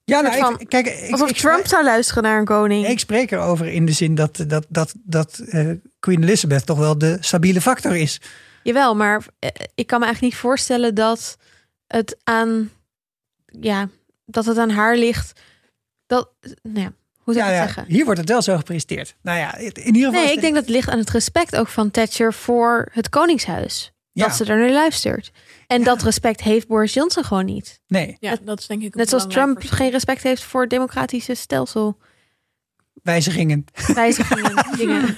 Ja, nou, ik, kijk, ik, alsof ik, Trump zou luisteren naar een koning. ik spreek erover in de zin dat, dat, dat, dat eh, Queen Elizabeth toch wel de stabiele factor is. Jawel, maar eh, ik kan me eigenlijk niet voorstellen dat het aan, ja, dat het aan haar ligt. Dat, nou ja, hoe zou ik ja, het zeggen? hier wordt het wel zo gepresenteerd. Nou ja, in ieder geval. Nee, ik de- denk dat het ligt aan het respect ook van Thatcher voor het Koningshuis. Dat ze er naar luistert. En dat respect heeft Boris Johnson gewoon niet. Nee, Ja, dat is denk ik ook Net zoals Trump geen respect heeft voor het democratische stelsel. wijzigingen. Wijzigingen, [LAUGHS] dingen.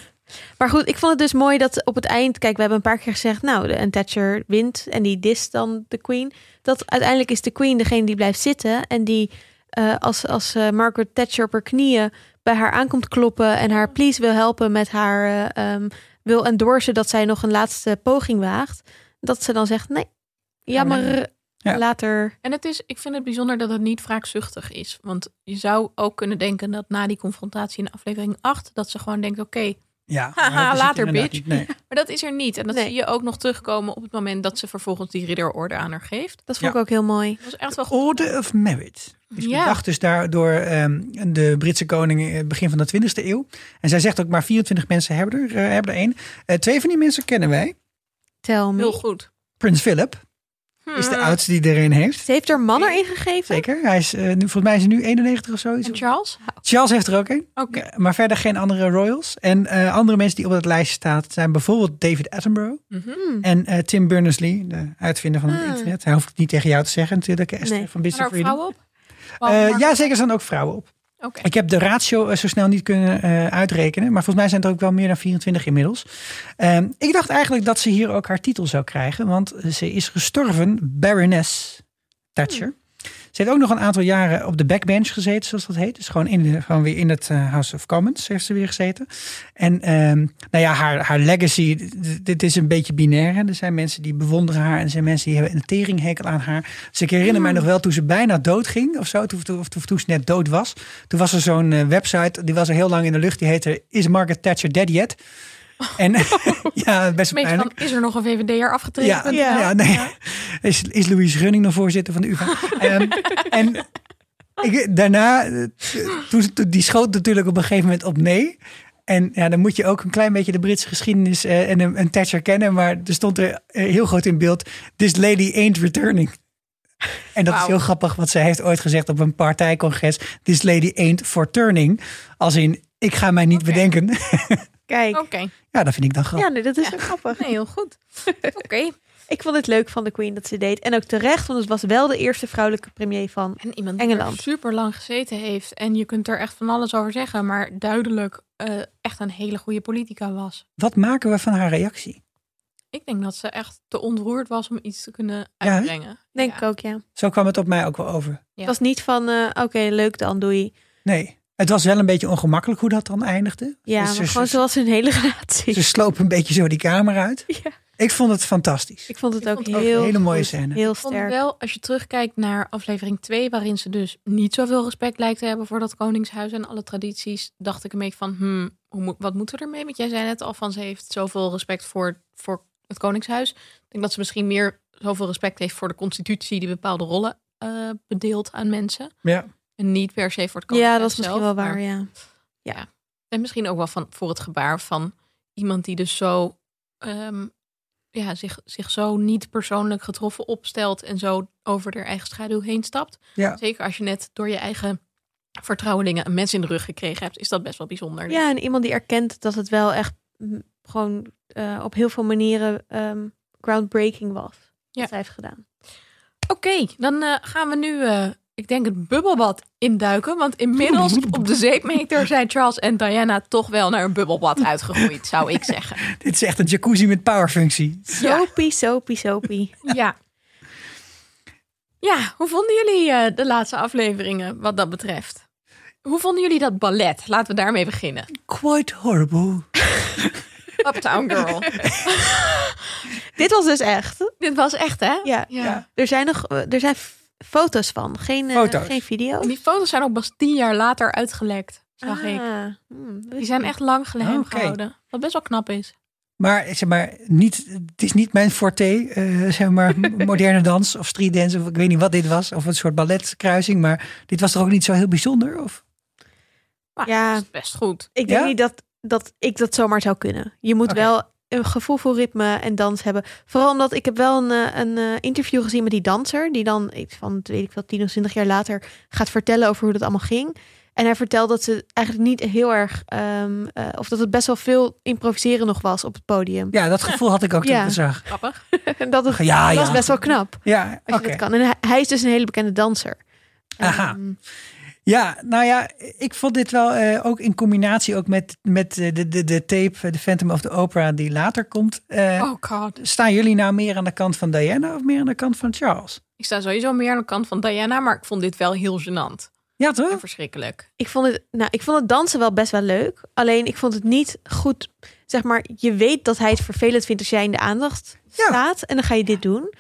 Maar goed, ik vond het dus mooi dat op het eind... Kijk, we hebben een paar keer gezegd... Nou, de, en Thatcher wint en die dist dan de Queen. Dat uiteindelijk is de Queen degene die blijft zitten. En die eh, als, als eh, Margaret Thatcher op haar knieën bij haar aankomt kloppen... en haar please wil helpen met haar... eh, ehm, wil endorsen dat zij nog een laatste poging waagt. Dat ze dan zegt, nee, jammer, Ja. later... En het is, ik vind het bijzonder dat het niet wraakzuchtig is. Want je zou ook kunnen denken dat na die confrontatie in aflevering 8... dat ze gewoon denkt, oké, Ja, [LAUGHS] Haha, maar later, bitch. niet. Nee. [LAUGHS] maar dat is er niet. En dat Nee. zie je ook nog terugkomen op het moment dat ze vervolgens die ridderorde aan haar geeft. Dat vond Ja. ik ook heel mooi. Dat was echt wel goed. Order of Merit. Is Ja. bedacht dus daardoor ehm, de Britse koning eh, begin van de 20e eeuw. En zij zegt ook maar 24 mensen hebben er, eh, hebben er één. Eh, twee van die mensen kennen wij. Tel me. Heel goed. Prins Philip. Is de oudste die erin heeft. Ze heeft er man erin gegeven. Zeker. Hij is, eh, nu, volgens mij is hij nu 91 of zoiets. En Charles? Charles heeft er ook een. Oké. Maar verder geen andere royals. En eh, andere mensen die op dat lijstje staan zijn bijvoorbeeld David Attenborough. Mhm. En eh, Tim Berners-Lee, de uitvinder van het Ah. internet. Hij hoeft het niet tegen jou te zeggen natuurlijk, Esther Nee. van Business er ook Freedom. vrouwen op? Ja, zeker er staan ook vrouwen op. Ik heb de ratio eh, zo snel niet kunnen eh, uitrekenen. Maar volgens mij zijn er ook wel meer dan 24 inmiddels. Ehm, ik dacht eigenlijk dat ze hier ook haar titel zou krijgen. Want ze is gestorven, Baroness Thatcher. Ze heeft ook nog een aantal jaren op de backbench gezeten, zoals dat heet. Dus gewoon, in de, gewoon weer in het eh, House of Commons heeft ze weer gezeten. En ehm, nou ja, haar, haar legacy, dit is een beetje binair. Hè. Er zijn mensen die bewonderen haar en er zijn mensen die hebben een teringhekel aan haar. Dus ik herinner mij nog wel toen ze bijna dood ging of zo, toen, toen, of toen ze net dood was. Toen was er zo'n eh, website, die was er heel lang in de lucht, die heette Is Margaret Thatcher Dead Yet? [LAUGHS] En [LAUGHS] ja, best pijnlijk. van, is er nog een VVD'er afgetreden? Ja, Ja. ja. nee. [LAUGHS] Is, is Louise Gunning nog voorzitter van de UvA? Ehm, en ik, daarna, eh, toen, toen- die schoot natuurlijk op een gegeven moment op nee. En ja, dan moet je ook een klein beetje de Britse geschiedenis eh, en een, een Thatcher kennen. Maar er stond er eh, heel groot in beeld, this lady ain't returning. En dat is heel grappig, want zij heeft ooit gezegd op een partijcongres, this lady ain't for turning. Als in, ik ga mij niet bedenken. [LAUGHS] Kijk. Oké. ja, dat vind ik dan grappig. Ja, nee, dat is ook grappig. Nee, heel goed. [LAUGHS] Oké. Ik vond het leuk van de Queen dat ze deed. En ook terecht, want het was wel de eerste vrouwelijke premier van. En iemand die Engeland. er super lang gezeten heeft. En je kunt er echt van alles over zeggen. Maar duidelijk eh, echt een hele goede politica was. Wat maken we van haar reactie? Ik denk dat ze echt te ontroerd was om iets te kunnen Ja, uitbrengen. Denk Ja. ik ook, ja. Zo kwam het op mij ook wel over. Ja. Het was niet van, eh, oké, leuk dan, doei. Nee, het was wel een beetje ongemakkelijk hoe dat dan eindigde. Ja, Ze- maar ze- gewoon ze- zoals hun hele [LAUGHS] relatie. Ze sloop een beetje zo die kamer uit. Ja. Ik vond het fantastisch. Ik vond het Ik ook vond het ook heel een hele mooie scène. Heel Ik vond sterk. wel, als je terugkijkt naar aflevering 2, waarin ze dus niet zoveel respect lijkt te hebben voor dat koningshuis en alle tradities, dacht ik een beetje van, hmm, hoe moet, wat moeten we ermee? Want jij zei net al van, ze heeft zoveel respect voor, voor het koningshuis. Ik denk dat ze misschien meer zoveel respect heeft voor de constitutie die bepaalde rollen eh, bedeelt aan mensen. Ja. En niet per se voor het koningshuis Ja, dat is misschien zelf, wel waar, maar- ja. En misschien ook wel van, voor het gebaar van iemand die dus zo ehm, ja, zich, zich zo niet persoonlijk getroffen opstelt en zo over haar eigen schaduw heen stapt. Ja. Zeker als je net door je eigen vertrouwelingen een mens in de rug gekregen hebt, is dat best wel bijzonder. Ja, en iemand die erkent dat het wel echt gewoon eh, op heel veel manieren ehm, groundbreaking was. Ja. Wat zij heeft gedaan. Oké, dan eh, gaan we nu, eh, ik denk, het bubbelbad induiken. Want inmiddels [LAUGHS] op de zeepmeter zijn Charles en Diana toch wel naar een bubbelbad uitgegroeid, zou ik zeggen. [LAUGHS] Dit is echt een jacuzzi met powerfunctie. Ja. Soapy, soapy, soapy. [LAUGHS] Ja. Ja, hoe vonden jullie eh, de laatste afleveringen wat dat betreft? Hoe vonden jullie dat ballet? Laten we daarmee beginnen. Quite horrible. Uptown Girl. Dit was dus echt. Dit was echt, hè? Ja. Ja. Er zijn nog eh, er zijn foto's van, geen, eh, Foto's. geen video. En die foto's zijn ook pas tien jaar later uitgelekt, zag ik. Ah, hmm, dat Die zijn echt lang geheim Oké. gehouden. Wat best wel knap is. Maar zeg maar, niet, het is niet mijn forte, eh, zeg maar, [LAUGHS] moderne dans of streetdance of ik weet niet wat dit was. Of een soort balletkruising. Maar dit was toch ook niet zo heel bijzonder? Of? Maar Ja. dat is best goed. Ik denk Ja? niet dat, dat ik dat zomaar zou kunnen. Je moet wel een gevoel voor ritme en dans hebben. Vooral omdat ik heb wel een, eh, een eh, interview gezien met die danser. Die dan iets van, weet ik wel, 10 of 20 jaar later gaat vertellen over hoe dat allemaal ging. En hij vertelt dat ze eigenlijk niet heel erg, ehm, eh, of dat het best wel veel improviseren nog was op het podium. Ja, dat gevoel had ik ook toen Ja. ik het zag. Grappig. [LAUGHS] En dat, het, Ja, dat ja. is best wel knap. Ja, Als je dat kan. En hij, hij is dus een hele bekende danser. Aha. Ehm, Ja, nou ja, ik vond dit wel eh, ook in combinatie ook met, met eh, de, de, de tape, eh, The Phantom of the Opera, die later komt. Eh, Oh god. Staan jullie nou meer aan de kant van Diana of meer aan de kant van Charles? Ik sta sowieso meer aan de kant van Diana, maar ik vond dit wel heel gênant. Ja, En toch? verschrikkelijk. Ik vond, het, nou, ik vond het dansen wel best wel leuk. Alleen ik vond het niet goed. Zeg maar, je weet dat hij het vervelend vindt als jij in de aandacht Ja. staat. En dan ga je dit doen.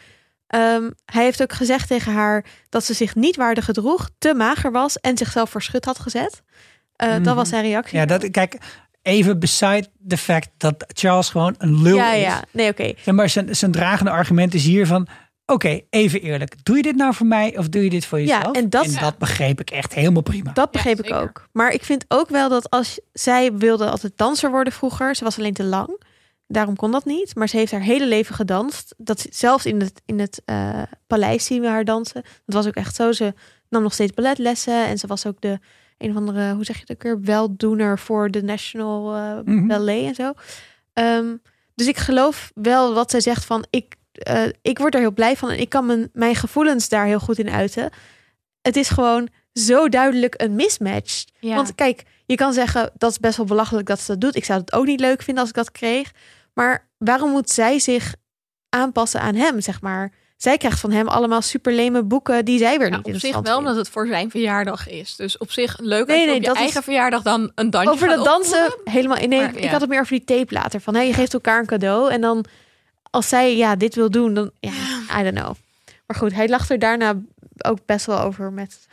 Ehm, hij heeft ook gezegd tegen haar dat ze zich niet waardig gedroeg, te mager was en zichzelf voor schut had gezet. Eh, Mhm. Dat was zijn reactie. Ja, dat, kijk, even beside the fact dat Charles gewoon een lul ja, is. ja. Nee, oké. Zeg maar zijn, zijn dragende argument is hier van... Oké, even eerlijk. Doe je dit nou voor mij of doe je dit voor Ja, jezelf? en dat- begreep ik echt helemaal prima. Dat begreep ik ook. Maar ik vind ook wel dat als zij wilde altijd danser worden vroeger, ze was alleen te lang. Daarom kon dat niet. Maar ze heeft haar hele leven gedanst. Dat, zelfs in het, in het eh, paleis zien we haar dansen. Dat was ook echt zo. Ze nam nog steeds balletlessen. En ze was ook de een of andere, hoe zeg je dat ook weer, weldoener voor de National eh, Mhm. Ballet en zo. Ehm, dus ik geloof wel wat zij zegt van ik, eh, ik word er heel blij van en ik kan mijn, mijn gevoelens daar heel goed in uiten. Het is gewoon zo duidelijk een mismatch. Ja. Want kijk, je kan zeggen dat is best wel belachelijk dat ze dat doet. Ik zou het ook niet leuk vinden als ik dat kreeg. Maar waarom moet zij zich aanpassen aan hem, zeg maar? Zij krijgt van hem allemaal superleme boeken die zij weer Ja, niet op zich wel, vindt. omdat het voor zijn verjaardag is. Dus op zich leuk Nee, als je nee, op je dat is- eigen verjaardag dan een dansje Over dat dansen opvoeren. helemaal. Nee, Maar, ik- had het meer over die tape later. Van hé, je geeft elkaar een cadeau. En dan als zij ja, dit wil doen, dan ja, I don't know. Maar goed, hij lacht er daarna ook best wel over met.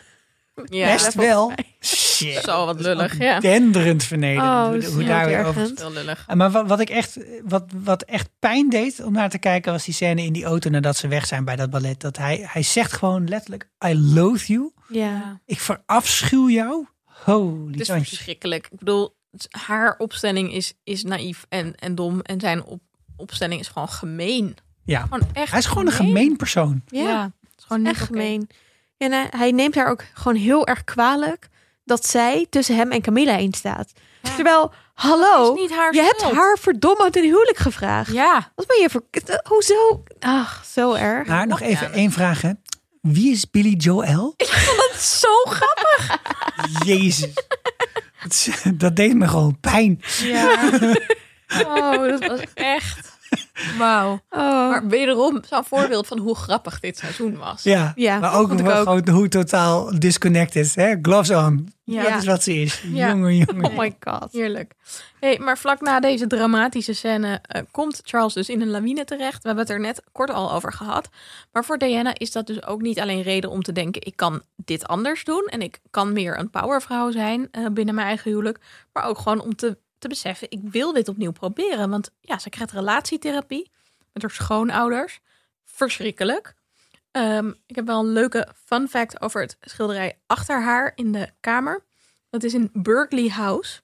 Ja, Best wel. [LAUGHS] Shit. Zo wat lullig, ja. Denderend vernederd. Oh, hoe, daar weer over? Heel lullig. Maar wat, wat ik echt, wat, wat echt pijn deed om naar te kijken, was die scène in die auto nadat ze weg zijn bij dat ballet. Dat hij, hij zegt gewoon letterlijk: I loathe you. Ja. Ik verafschuw jou. Holy Het is verschrikkelijk. Ik bedoel, haar opstelling is, is naïef en, en dom. En zijn op, opstelling is gewoon gemeen. Ja, Gewoon echt hij is gewoon een gemeen persoon. Ja, Ja, het is gewoon niet echt gemeen. Ja, en hij, hij neemt haar ook gewoon heel erg kwalijk dat zij tussen hem en Camilla in staat. Ja. Terwijl, hallo, Het is niet haar je hebt haar verdomme ten huwelijk gevraagd. Ja, Wat ben je voor... Hoezo? Ach, zo erg. Maar nog even dat- één vraag hè. Wie is Billy Joel? zo [LAUGHS] grappig. Jezus. Dat, dat deed me gewoon pijn. Ja. [LAUGHS] Oh, dat was echt... Wauw. Oh. Maar wederom zo'n voorbeeld van hoe grappig dit seizoen was. Ja, Ja, maar ook, wel ook. gewoon hoe totaal disconnected. Hè? Gloves on. Ja. Dat is wat ze is. Ja. Jongen, jongen. Oh my god. Heerlijk. Hey, maar vlak na deze dramatische scène eh, komt Charles dus in een lawine terecht. We hebben het er net kort al over gehad. Maar voor Diana is dat dus ook niet alleen reden om te denken: ik kan dit anders doen en ik kan meer een powervrouw zijn eh, binnen mijn eigen huwelijk. Maar ook gewoon om te, te beseffen: ik wil dit opnieuw proberen. Want ja, ze krijgt relatietherapie met haar schoonouders. Verschrikkelijk. Ehm, ik heb wel een leuke fun fact over het schilderij achter haar in de kamer. Dat is in Berkeley House.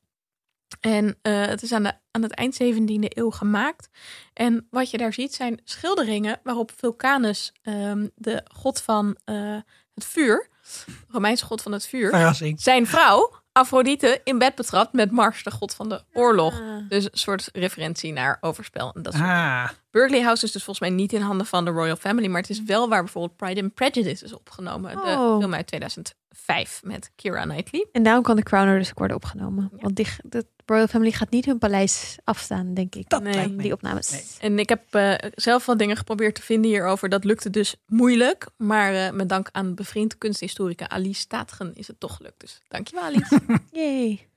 En eh, het is aan, de, aan het eind 17e eeuw gemaakt. En wat je daar ziet zijn schilderingen waarop Vulcanus, ehm, de god van eh, het vuur, Romeinse god van het vuur, Verrassing. zijn vrouw, Afrodite, in bed betrapt met Mars, de god van de oorlog. Ah. Dus een soort referentie naar overspel. En dat soort Ah, Berkeley House is dus volgens mij niet in handen van de Royal Family, maar het is wel waar bijvoorbeeld Pride and Prejudice is opgenomen. De Oh. film uit 2005 met Keira Knightley. En daarom kan de Crown er dus ook worden opgenomen. Want die, de Royal Family gaat niet hun paleis afstaan, denk ik. dat Nee. Die opnames. Nee. En ik heb eh, zelf wat dingen geprobeerd te vinden hierover. Dat lukte dus moeilijk. Maar eh, met dank aan bevriend kunsthistorica Alice Staatgen is het toch gelukt. Dus dankjewel Alice. [LAUGHS] Yay.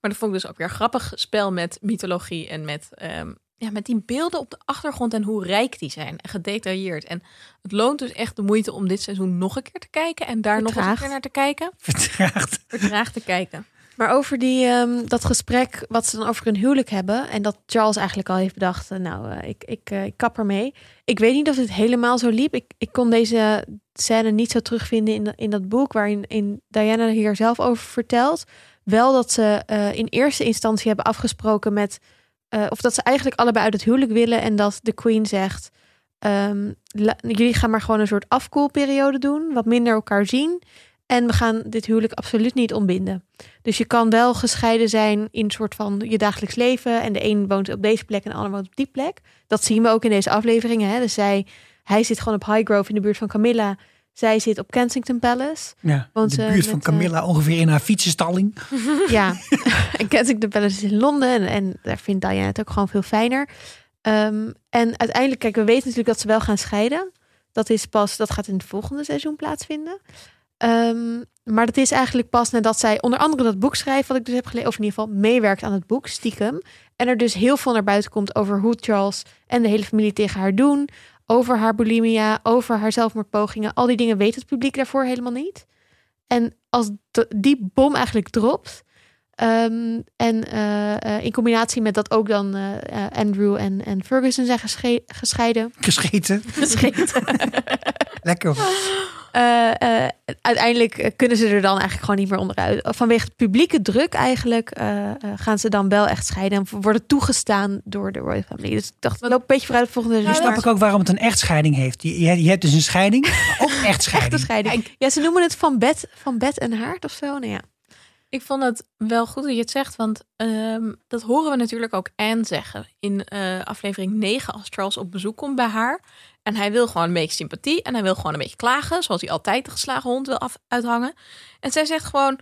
maar dat vond ik dus ook weer een grappig spel met mythologie. En met, ehm, ja, met die beelden op de achtergrond en hoe rijk die zijn. En gedetailleerd. En het loont dus echt de moeite om dit seizoen nog een keer te kijken. En daar nog eens een keer naar te kijken. Vertraagd. Vertraagd te kijken. Maar over die, ehm, dat gesprek wat ze dan over hun huwelijk hebben. En dat Charles eigenlijk al heeft bedacht, eh, nou, eh, ik, ik, eh, ik kap ermee. Ik weet niet of het helemaal zo liep. Ik, ik kon deze scène niet zo terugvinden in, in dat boek waarin in Diana hier zelf over vertelt. Wel dat ze in eerste instantie hebben afgesproken met... of dat ze eigenlijk allebei uit het huwelijk willen. En dat de queen zegt... ehm, jullie gaan maar gewoon een soort afkoelperiode doen. Wat minder elkaar zien. En we gaan dit huwelijk absoluut niet ontbinden. Dus je kan wel gescheiden zijn in een soort van je dagelijks leven. En de een woont op deze plek en de ander woont op die plek. Dat zien we ook in deze afleveringen. Hè? Dus zij, hij zit gewoon op Highgrove in de buurt van Camilla. Zij zit op Kensington Palace. Ja, Want, de buurt van eh, Camilla ongeveer in haar fietsenstalling. [LAUGHS] Ja, en Kensington Palace is in Londen. En, en daar vindt Diana het ook gewoon veel fijner. Ehm, en uiteindelijk, kijk, we weten natuurlijk dat ze wel gaan scheiden. Dat is pas, dat gaat in het volgende seizoen plaatsvinden. Ehm, maar dat is eigenlijk pas nadat zij onder andere dat boek schrijft, wat ik dus heb gelezen, of in ieder geval meewerkt aan het boek, stiekem. En er dus heel veel naar buiten komt over hoe Charles en de hele familie tegen haar doen. Over haar bulimia, over haar zelfmoordpogingen. Al die dingen weet het publiek daarvoor helemaal niet. En als die bom eigenlijk dropt, Ehm, en eh, eh, in combinatie met dat ook dan eh, eh, Andrew en, en Ferguson zijn gesche- gescheiden. Gescheten. [LAUGHS] Gescheiden. [LAUGHS] Lekker. eh, eh, uiteindelijk kunnen ze er dan eigenlijk gewoon niet meer onderuit. Vanwege de publieke druk eigenlijk eh, eh, gaan ze dan wel echt scheiden. En worden toegestaan door de Royal Family. Dus ik dacht, loop een beetje vooruit volgende. Nu dus snap ik ook waarom het een echtscheiding heeft. Je, je, je hebt dus een scheiding, [LAUGHS] ook echtscheiding. Echte scheiding. Ja, ze noemen het van bed, van bed en haard of zo. Nou ja. Ik vond het wel goed dat je het zegt, want ehm, dat horen we natuurlijk ook Anne zeggen in eh, aflevering 9 als Charles op bezoek komt bij haar. En hij wil gewoon een beetje sympathie en hij wil gewoon een beetje klagen, zoals hij altijd de geslagen hond wil af, uithangen. En zij zegt gewoon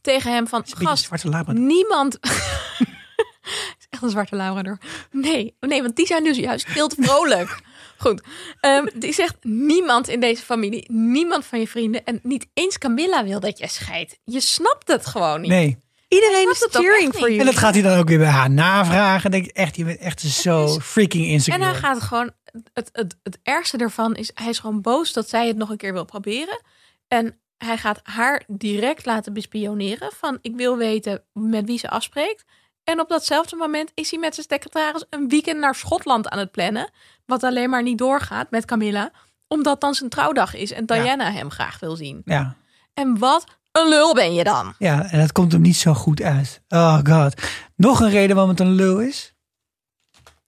tegen hem van, gast, niemand... [LAUGHS] is echt een zwarte labrador. Nee, nee, want die zijn dus juist veel te vrolijk. Goed. Ehm, die zegt niemand in deze familie, niemand van je vrienden en niet eens Camilla wil dat jij scheidt. Je snapt het gewoon niet. Nee. Iedereen snap is het ook cheering echt voor niet. je. En dat gaat hij dan ook weer bij haar navragen. Denk ik echt, je bent echt zo is- freaking insecure. En hij gaat gewoon. Het, het, het ergste ervan is, hij is gewoon boos dat zij het nog een keer wil proberen. En hij gaat haar direct laten bespioneren. Van ik wil weten met wie ze afspreekt. En op datzelfde moment is hij met zijn secretaris een weekend naar Schotland aan het plannen. Wat alleen maar niet doorgaat met Camilla. Omdat dan zijn trouwdag is en Diana hem graag wil zien. Ja. En wat een lul ben je dan? ja, en dat komt hem niet zo goed uit. Oh god. Nog een reden waarom het een lul is.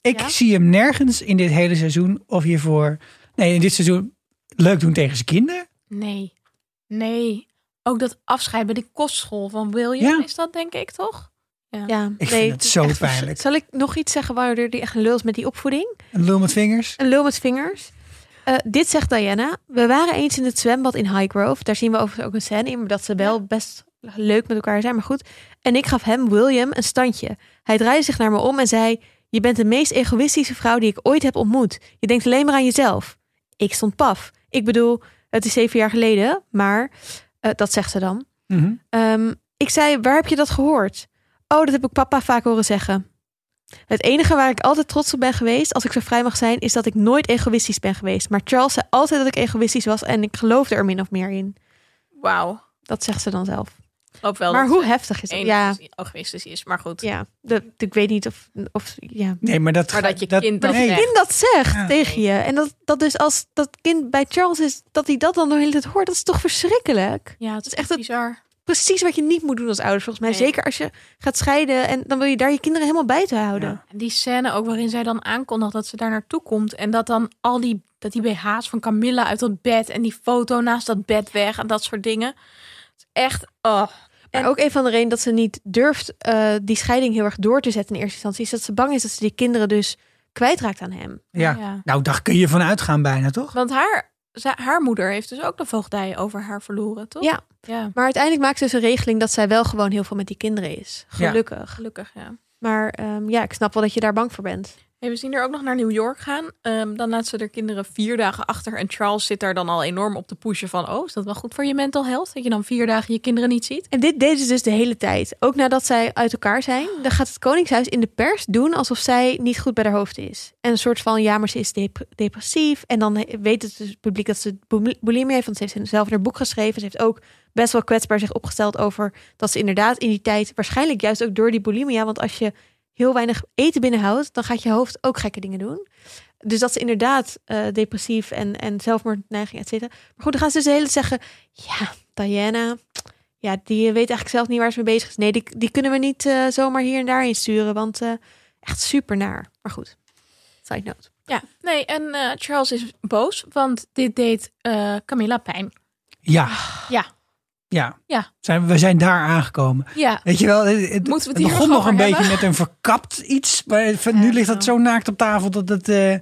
Ik Ja? zie hem nergens in dit hele seizoen of hiervoor... Nee, in dit seizoen leuk doen tegen zijn kinderen. Nee, nee. Ook dat afscheid bij de kostschool van William Ja. is dat denk ik toch? Ja, Ik nee, vind het is zo echt pijnlijk. Zal ik nog iets zeggen waardoor die echt een lul is met die opvoeding? Een lul met vingers. Een lul met vingers. Eh, dit zegt Diana. We waren eens in het zwembad in Highgrove. Daar zien we overigens ook een scène in, maar dat ze wel best leuk met elkaar zijn, maar goed. En ik gaf hem, William, een standje. Hij draaide zich naar me om en zei: Je bent de meest egoïstische vrouw die ik ooit heb ontmoet. Je denkt alleen maar aan jezelf. Ik stond paf. Ik bedoel, het is zeven jaar geleden, maar eh, dat zegt ze dan. Mhm. Ehm, ik zei, waar heb je dat gehoord? Oh, dat heb ik papa vaak horen zeggen. Het enige waar ik altijd trots op ben geweest, als ik zo vrij mag zijn, is dat ik nooit egoïstisch ben geweest. Maar Charles zei altijd dat ik egoïstisch was en ik geloofde er min of meer in. Wauw. Dat zegt ze dan zelf. Hoop wel maar dat hoe heftig is dat? Ja, egoïstisch is, maar goed. ja dat, ik weet niet of, of ja. Nee, maar dat... Maar dat je kind dat dat nee. je kind dat zegt Ja. tegen je. En dat, dat dus als dat kind bij Charles is, dat hij dat dan de hele tijd hoort, dat is toch verschrikkelijk? Ja, het is is echt bizar. Precies wat je niet moet doen als ouders, volgens mij. Nee. Zeker als je gaat scheiden en dan wil je daar je kinderen helemaal buiten houden. Ja. En die scène ook waarin zij dan aankondigt dat ze daar naartoe komt. En dat dan al die, dat die BH's van Camilla uit dat bed en die foto naast dat bed weg en dat soort dingen. Het is echt, oh. Maar En- ook een van de redenen dat ze niet durft eh, die scheiding heel erg door te zetten in eerste instantie, is dat ze bang is dat ze die kinderen dus kwijtraakt aan hem. Ja. Nou, daar kun je van uitgaan bijna, toch? Want haar, haar moeder heeft dus ook de voogdij over haar verloren, toch? Ja. Ja, Maar uiteindelijk maakt ze dus een regeling dat zij wel gewoon heel veel met die kinderen is. Ja. Gelukkig. gelukkig, ja. Maar ehm, ja, ik snap wel dat je daar bang voor bent. Hey, we zien er ook nog naar New York gaan. Ehm, dan laat ze de kinderen vier dagen achter. En Charles zit daar dan al enorm op te pushen van... oh, is dat wel goed voor je mental health? Dat je dan vier dagen je kinderen niet ziet? En dit deden ze dus de hele tijd. Ook nadat zij uit elkaar zijn. Dan gaat het Koningshuis in de pers doen alsof zij niet goed bij haar hoofd is. En een soort van, ja, maar ze is dep- depressief. En dan weet het dus publiek dat ze bul- bulimie heeft. Want ze heeft zelf haar boek geschreven. Ze heeft ook best wel kwetsbaar zich opgesteld over dat ze inderdaad in die tijd... waarschijnlijk juist ook door die bulimia. Want als je heel weinig eten binnenhoudt... dan gaat je hoofd ook gekke dingen doen. Dus dat ze inderdaad eh, depressief en, en zelfmoordneiging, et cetera. Maar goed, dan gaan ze dus de hele tijd zeggen... ja, Diana, ja, die weet eigenlijk zelf niet waar ze mee bezig is. Nee, die, die kunnen we niet eh, zomaar hier en daar insturen, want eh, echt super naar. Maar goed, side note. Ja, nee, en eh, Charles is boos, want dit deed eh, Camilla pijn. Ja. Ja. Ja. Ja. Zijn, we zijn daar aangekomen. Ja, Weet je wel, het, we het begon nog een beetje met een verkapt iets. Maar van, nu ligt dat zo. naakt op tafel dat het eh,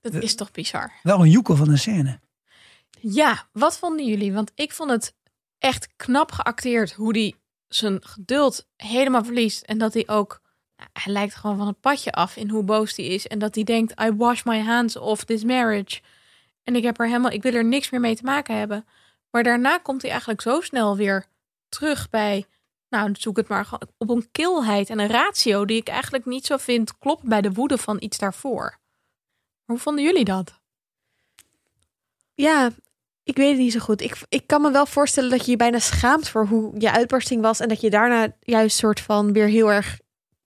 dat is toch bizar. wel een joekel van een scène. Ja, wat vonden jullie? Want ik vond het echt knap geacteerd hoe hij zijn geduld helemaal verliest. En dat hij ook, nou, hij lijkt gewoon van het padje af in hoe boos hij is. En dat hij denkt, I wash my hands off this marriage. En ik heb er helemaal, ik wil er niks meer mee te maken hebben. Maar daarna komt hij eigenlijk zo snel weer terug bij, nou zoek het maar gewoon op een kilheid en een ratio die ik eigenlijk niet zo vind kloppen bij de woede van iets daarvoor. Hoe vonden jullie dat? Ja, ik weet het niet zo goed. Ik, ik kan me wel voorstellen dat je je bijna schaamt voor hoe je uitbarsting was. En dat je daarna juist soort van weer heel erg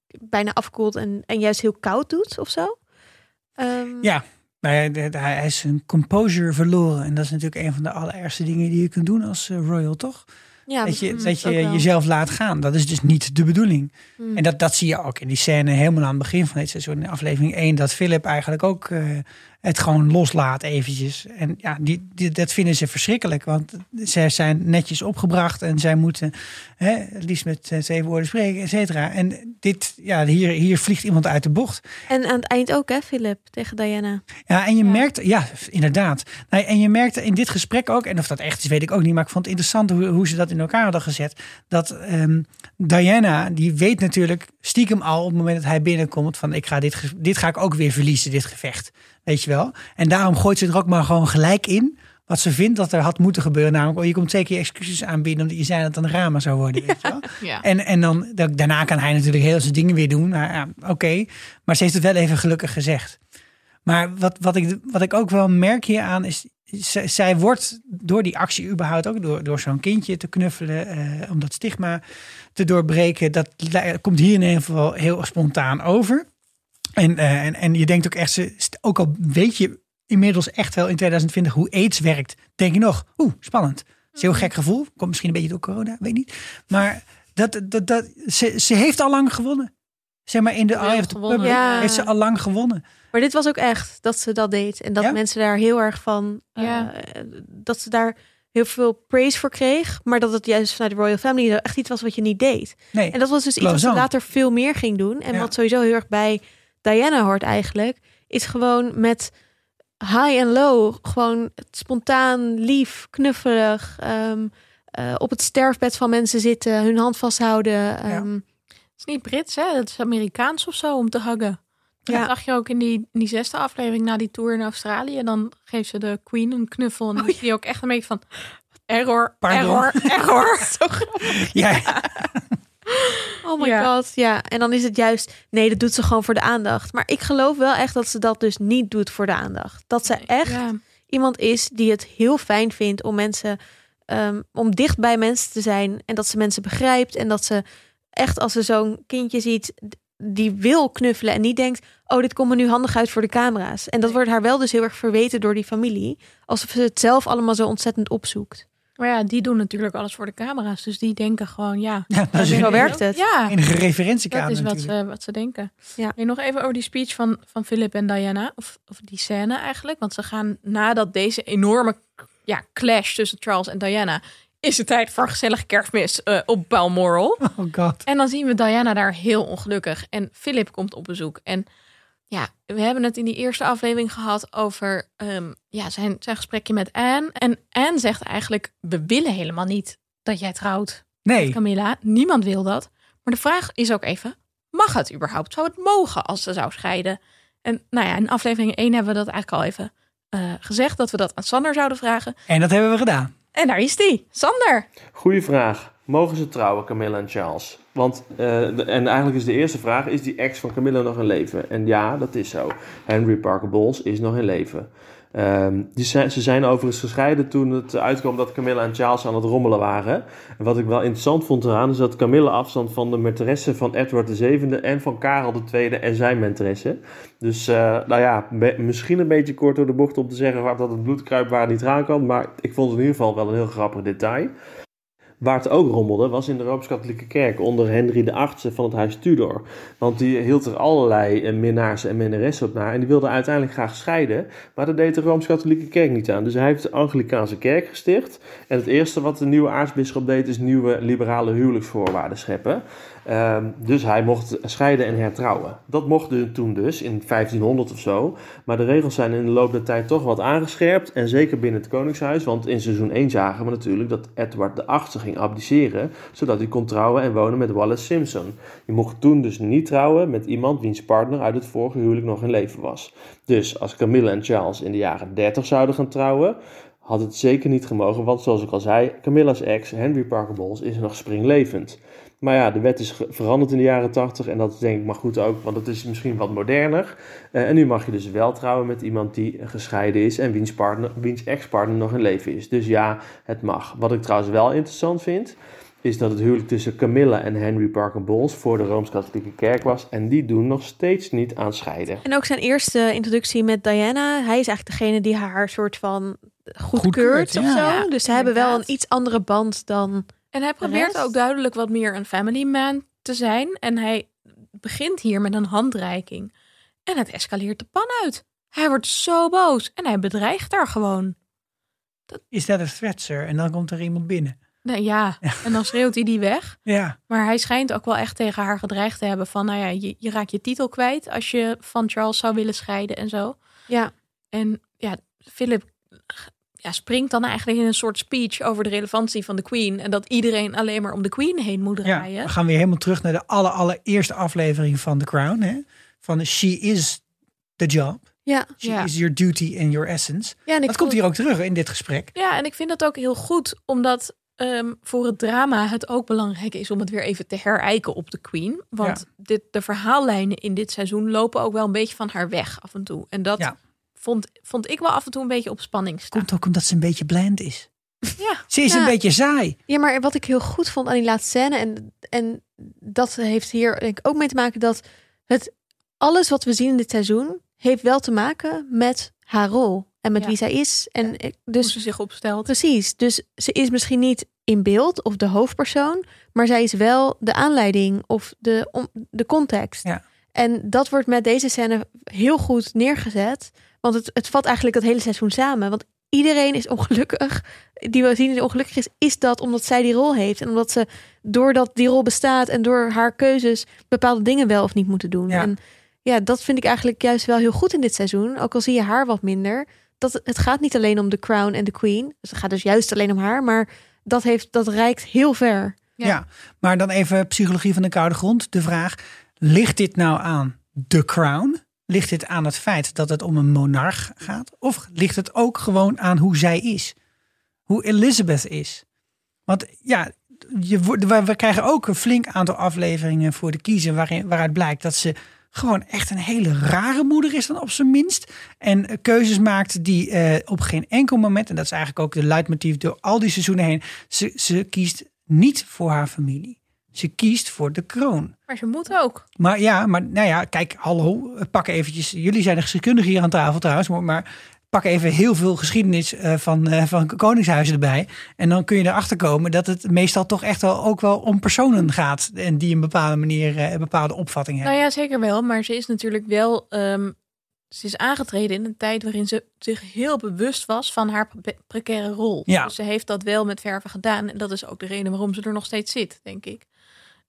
bijna afkoelt en, en juist heel koud doet of zo. Ehm, Ja. Nou ja, hij is zijn composure verloren. En dat is natuurlijk een van de allerergste dingen die je kunt doen als eh, royal, toch? Ja, dat je, mm, dat je jezelf laat gaan. Dat is dus niet de bedoeling. Mm. En dat, dat zie je ook in die scène helemaal aan het begin van dit seizoen. In aflevering 1, dat Philip eigenlijk ook eh, het gewoon loslaat eventjes. En ja, die, die, dat vinden ze verschrikkelijk. Want zij zijn netjes opgebracht en zij moeten hè, het liefst met eh, twee woorden spreken, et cetera. En dit, ja, hier, hier vliegt iemand uit de bocht. En aan het eind ook, hè, Philip, tegen Diana. Ja, en je Ja. merkt, ja, inderdaad. Nee, en je merkte in dit gesprek ook, en of dat echt is, weet ik ook niet, maar ik vond het interessant hoe, hoe ze dat in elkaar hadden gezet. Dat ehm, Diana, die weet natuurlijk stiekem al op het moment dat hij binnenkomt: van ik ga dit, dit ga ik ook weer verliezen, dit gevecht. Weet je wel? En daarom gooit ze er ook maar gewoon gelijk in. Wat ze vindt dat er had moeten gebeuren. Namelijk, oh, je komt twee keer excuses aanbieden. omdat je zei dat het een drama zou worden. Weet je wel? [LAUGHS] Ja. En, en dan, da- daarna kan hij natuurlijk heel zijn dingen weer doen. Nou, ja, Oké, maar ze heeft het wel even gelukkig gezegd. Maar wat, wat, ik, wat ik ook wel merk hieraan is... zij wordt door die actie überhaupt ook... door, door zo'n kindje te knuffelen... eh, om dat stigma te doorbreken... dat komt hier in ieder geval heel spontaan over. En, eh, en, en je denkt ook echt... Ze, ook al weet je inmiddels echt wel in 2020 hoe aids werkt... denk je nog, oeh, spannend. Dat is een heel gek gevoel. Komt misschien een beetje door corona, weet niet. Maar dat, dat, dat, ze, ze heeft al lang gewonnen. Zeg maar in de Eye of the gewonnen. Public Ja. heeft ze al lang gewonnen. Maar dit was ook echt dat ze dat deed. En dat Ja? mensen daar heel erg van... eh, dat ze daar heel veel praise voor kreeg. Maar dat het juist vanuit de Royal Family echt iets was wat je niet deed. Nee, En dat was dus iets wat ze later veel meer ging doen. En Ja. wat sowieso heel erg bij Diana hoort eigenlijk... is gewoon met high en low... gewoon spontaan, lief, knuffelig... ehm, eh, op het sterfbed van mensen zitten, hun hand vasthouden. ehm, Het is niet Brits, hè? Het is Amerikaans of zo om te huggen. Ja. Dat zag je ook in die, in die zesde aflevering na die tour in Australië. Dan geeft ze de Queen een knuffel. En dan is die ook echt een beetje van... Error, Pardon. error, error. [LAUGHS] ja, [LAUGHS] [LAUGHS] Oh my Ja. god, ja. En dan is het juist, nee, dat doet ze gewoon voor de aandacht. Maar ik geloof wel echt dat ze dat dus niet doet voor de aandacht. Dat ze echt Ja. iemand is die het heel fijn vindt om mensen, ehm, om dicht bij mensen te zijn. En dat ze mensen begrijpt. En dat ze echt als ze zo'n kindje ziet die wil knuffelen en niet denkt, oh, dit komt me nu handig uit voor de camera's. En dat wordt haar wel dus heel erg verweten door die familie. Alsof ze het zelf allemaal zo ontzettend opzoekt. Maar ja, die doen natuurlijk alles voor de camera's. Dus die denken gewoon, ja... [LAUGHS] ja dat is zo werkt het. Ja, enige dat referentiekader is wat ze, wat ze denken. Ja. Hey, nog even over die speech van, van Philip en Diana. Of, of die scène eigenlijk. Want ze gaan nadat deze enorme ja, clash tussen Charles en Diana... is het tijd voor een gezellige kerstmis eh, op Balmoral. [LAUGHS] Oh god. En dan zien we Diana daar heel ongelukkig. En Philip komt op bezoek. En ja, we hebben het in die eerste aflevering gehad over ehm, ja, zijn, zijn gesprekje met Anne. En Anne zegt eigenlijk, we willen helemaal niet dat jij trouwt met Nee, Camilla. Niemand wil dat. Maar de vraag is ook even, mag het überhaupt? Zou het mogen als ze zou scheiden? En nou ja, in aflevering 1 hebben we dat eigenlijk al even eh, gezegd. Dat we dat aan Sander zouden vragen. en dat hebben we gedaan. En daar is die. Sander. Goeie vraag. Mogen ze trouwen, Camilla en Charles? Want, eh, en eigenlijk is de eerste vraag, is die ex van Camilla nog in leven? En ja, dat is zo. Henry Parker Bowles is nog in leven. Ehm, die ze zijn overigens gescheiden toen het uitkwam dat Camilla en Charles aan het rommelen waren. En wat ik wel interessant vond eraan is dat Camilla afstand van de maîtresse van Edward VII en van Karel II en zijn maîtresse. Dus eh, nou ja, misschien een beetje kort door de bocht om te zeggen waar dat het bloedkruipwaard niet eraan kan. Maar ik vond het in ieder geval wel een heel grappig detail. Waar het ook rommelde was in de Rooms-Katholieke Kerk onder Henry VIII van het huis Tudor. Want die hield er allerlei eh, minnaars en minnaressen op na. En die wilde uiteindelijk graag scheiden. Maar dat deed de Rooms-Katholieke Kerk niet aan. Dus hij heeft de Anglikaanse Kerk gesticht. En het eerste wat de nieuwe aartsbisschop deed is nieuwe liberale huwelijksvoorwaarden scheppen. Ehm, dus hij mocht scheiden en hertrouwen. Dat mocht toen dus, in 1500 of zo. Maar de regels zijn in de loop der tijd toch wat aangescherpt. En zeker binnen het Koningshuis. Want in seizoen 1 zagen we natuurlijk dat Edward VIII ging abdiceren. Zodat hij kon trouwen en wonen met Wallace Simpson. Je mocht toen dus niet trouwen met iemand wiens partner uit het vorige huwelijk nog in leven was. Dus als Camilla en Charles in de jaren 30 zouden gaan trouwen, had het zeker niet gemogen. Want zoals ik al zei, Camilla's ex, Henry Parker Bowles, is nog springlevend. Maar ja, de wet is veranderd in de jaren 80 en dat is denk ik maar goed ook, want het is misschien wat moderner. Eh, en nu mag je dus wel trouwen met iemand die gescheiden is en wiens, partner, wiens ex-partner nog in leven is. Dus ja, het mag. Wat ik trouwens wel interessant vind, is dat het huwelijk tussen Camilla en Henry Parker Bowles voor de Rooms-Katholieke Kerk was. En die doen nog steeds niet aan scheiden. En ook zijn eerste introductie met Diana. Hij is eigenlijk degene die haar soort van goedkeurt Goedkeurt, of ja. zo. Ja, dus ze hebben wel een iets andere band dan... En hij probeert rest? ook duidelijk wat meer een family man te zijn. En hij begint hier met een handreiking. En het escaleert de pan uit. Hij wordt zo boos en hij bedreigt haar gewoon. Is dat een threat, sir? En dan komt er iemand binnen. Nou ja, en dan schreeuwt hij die weg. Ja, Maar hij schijnt ook wel echt tegen haar gedreigd te hebben van... nou ja, je, je raakt je titel kwijt als je van Charles zou willen scheiden en zo. Ja, En ja, Philip ja, springt dan eigenlijk in een soort speech over de relevantie van de Queen. En dat iedereen alleen maar om de Queen heen moet ja. draaien. we gaan weer helemaal terug naar de aller, allereerste aflevering van The Crown. Hè? Van She is the job. ja. She Ja. is your duty and your essence. ja en ik Dat komt vond- hier ook terug in dit gesprek. Ja, en ik vind dat ook heel goed, omdat ehm, voor het drama het ook belangrijk is om het weer even te herijken op de Queen. Want dit, de verhaallijnen in dit seizoen lopen ook wel een beetje van haar weg af en toe. En dat Ja. Vond, vond ik wel af en toe een beetje op spanning staan. Komt ook omdat ze een beetje bland is. Ja, Ze is Ja. een beetje saai. Ja, maar wat ik heel goed vond aan die laatste scène... en, en dat heeft hier denk ik ook mee te maken... dat het alles wat we zien in dit seizoen... heeft wel te maken met haar rol. En met Ja. wie zij is. En ik- hoe dus ze zich opstelt. Precies. Dus ze is misschien niet in beeld of de hoofdpersoon, maar zij is wel de aanleiding of de, om, de context. Ja. En dat wordt met deze scène heel goed neergezet. Want het, het vat eigenlijk dat hele seizoen samen. Want iedereen is ongelukkig. Die we zien die ongelukkig is, is dat omdat zij die rol heeft. En omdat ze doordat die rol bestaat en door haar keuzes bepaalde dingen wel of niet moeten doen. Ja. En ja, dat vind ik eigenlijk juist wel heel goed in dit seizoen. Ook al zie je haar wat minder. Dat het- gaat niet alleen om de crown en de queen. Dus het gaat dus juist alleen om haar. Maar dat, heeft, dat reikt heel ver. Ja. Ja. maar dan even psychologie van de koude grond. De vraag, ligt dit nou aan The Crown? Ligt dit aan het feit dat het om een monarch gaat? Of ligt het ook gewoon aan hoe zij is? Hoe Elizabeth is? Want ja, je, we krijgen ook een flink aantal afleveringen voor de kiezer... Waarin, waaruit blijkt dat ze gewoon echt een hele rare moeder is dan op zijn minst. En eh, keuzes maakt die eh, op geen enkel moment... en dat is eigenlijk ook de leidmotief door al die seizoenen heen... ze, ze kiest niet voor haar familie. Ze kiest voor de kroon. Maar ze moet ook. Maar ja, maar nou ja, kijk, hallo, pak eventjes. Jullie zijn de geschiedkundigen hier aan tafel trouwens, maar- maar pak even heel veel geschiedenis eh, van, eh, van koningshuizen erbij. En dan kun je erachter komen dat het meestal toch echt wel ook wel om personen gaat. En die een bepaalde manier eh, een bepaalde opvatting hebben. Nou ja, zeker wel. Maar ze is natuurlijk wel. ehm, ze is aangetreden in een tijd waarin ze zich heel bewust was van haar pre- precaire rol. Ja. Dus ze heeft dat wel met verven gedaan. En dat is ook de reden waarom ze er nog steeds zit, denk ik.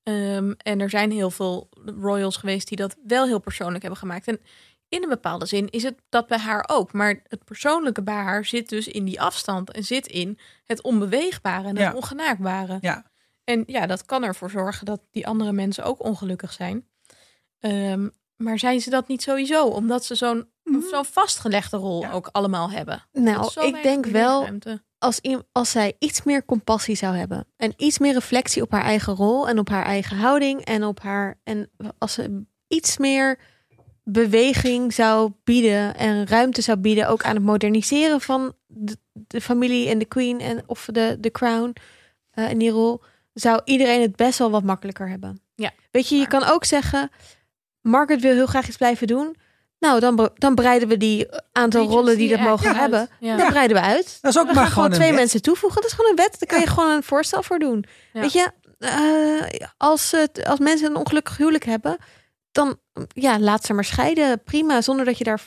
Ehm, en er zijn heel veel royals geweest die dat wel heel persoonlijk hebben gemaakt. En in een bepaalde zin is het dat bij haar ook. Maar het persoonlijke bij haar zit dus in die afstand. En zit in het onbeweegbare en het Ja. ongenaakbare. Ja. En ja, dat kan ervoor zorgen dat die andere mensen ook ongelukkig zijn. Ehm, maar zijn ze dat niet sowieso? Omdat ze zo'n zo'n vastgelegde rol Ja. ook allemaal hebben. Nou, ik denk wel. Als, als zij iets meer compassie zou hebben. En iets meer reflectie op haar eigen rol en op haar eigen houding. En op haar. En als ze iets meer beweging zou bieden en ruimte zou bieden, ook aan het moderniseren van de, de familie en de queen en of de, de crown eh in die rol, zou iedereen het best wel wat makkelijker hebben. Ja, Weet je, je kan ook zeggen, Margaret wil heel graag iets blijven doen. Nou, dan, dan breiden we die aantal rollen die dat mogen uit. hebben. Ja. Dan breiden we uit. Dat is ook we maar gaan gewoon twee wet. mensen toevoegen. Dat is gewoon een wet. Daar kan je gewoon een voorstel voor doen. Ja. Weet je, eh, als, het, als mensen een ongelukkig huwelijk hebben, dan ja, laat ze maar scheiden. Prima, zonder dat je daar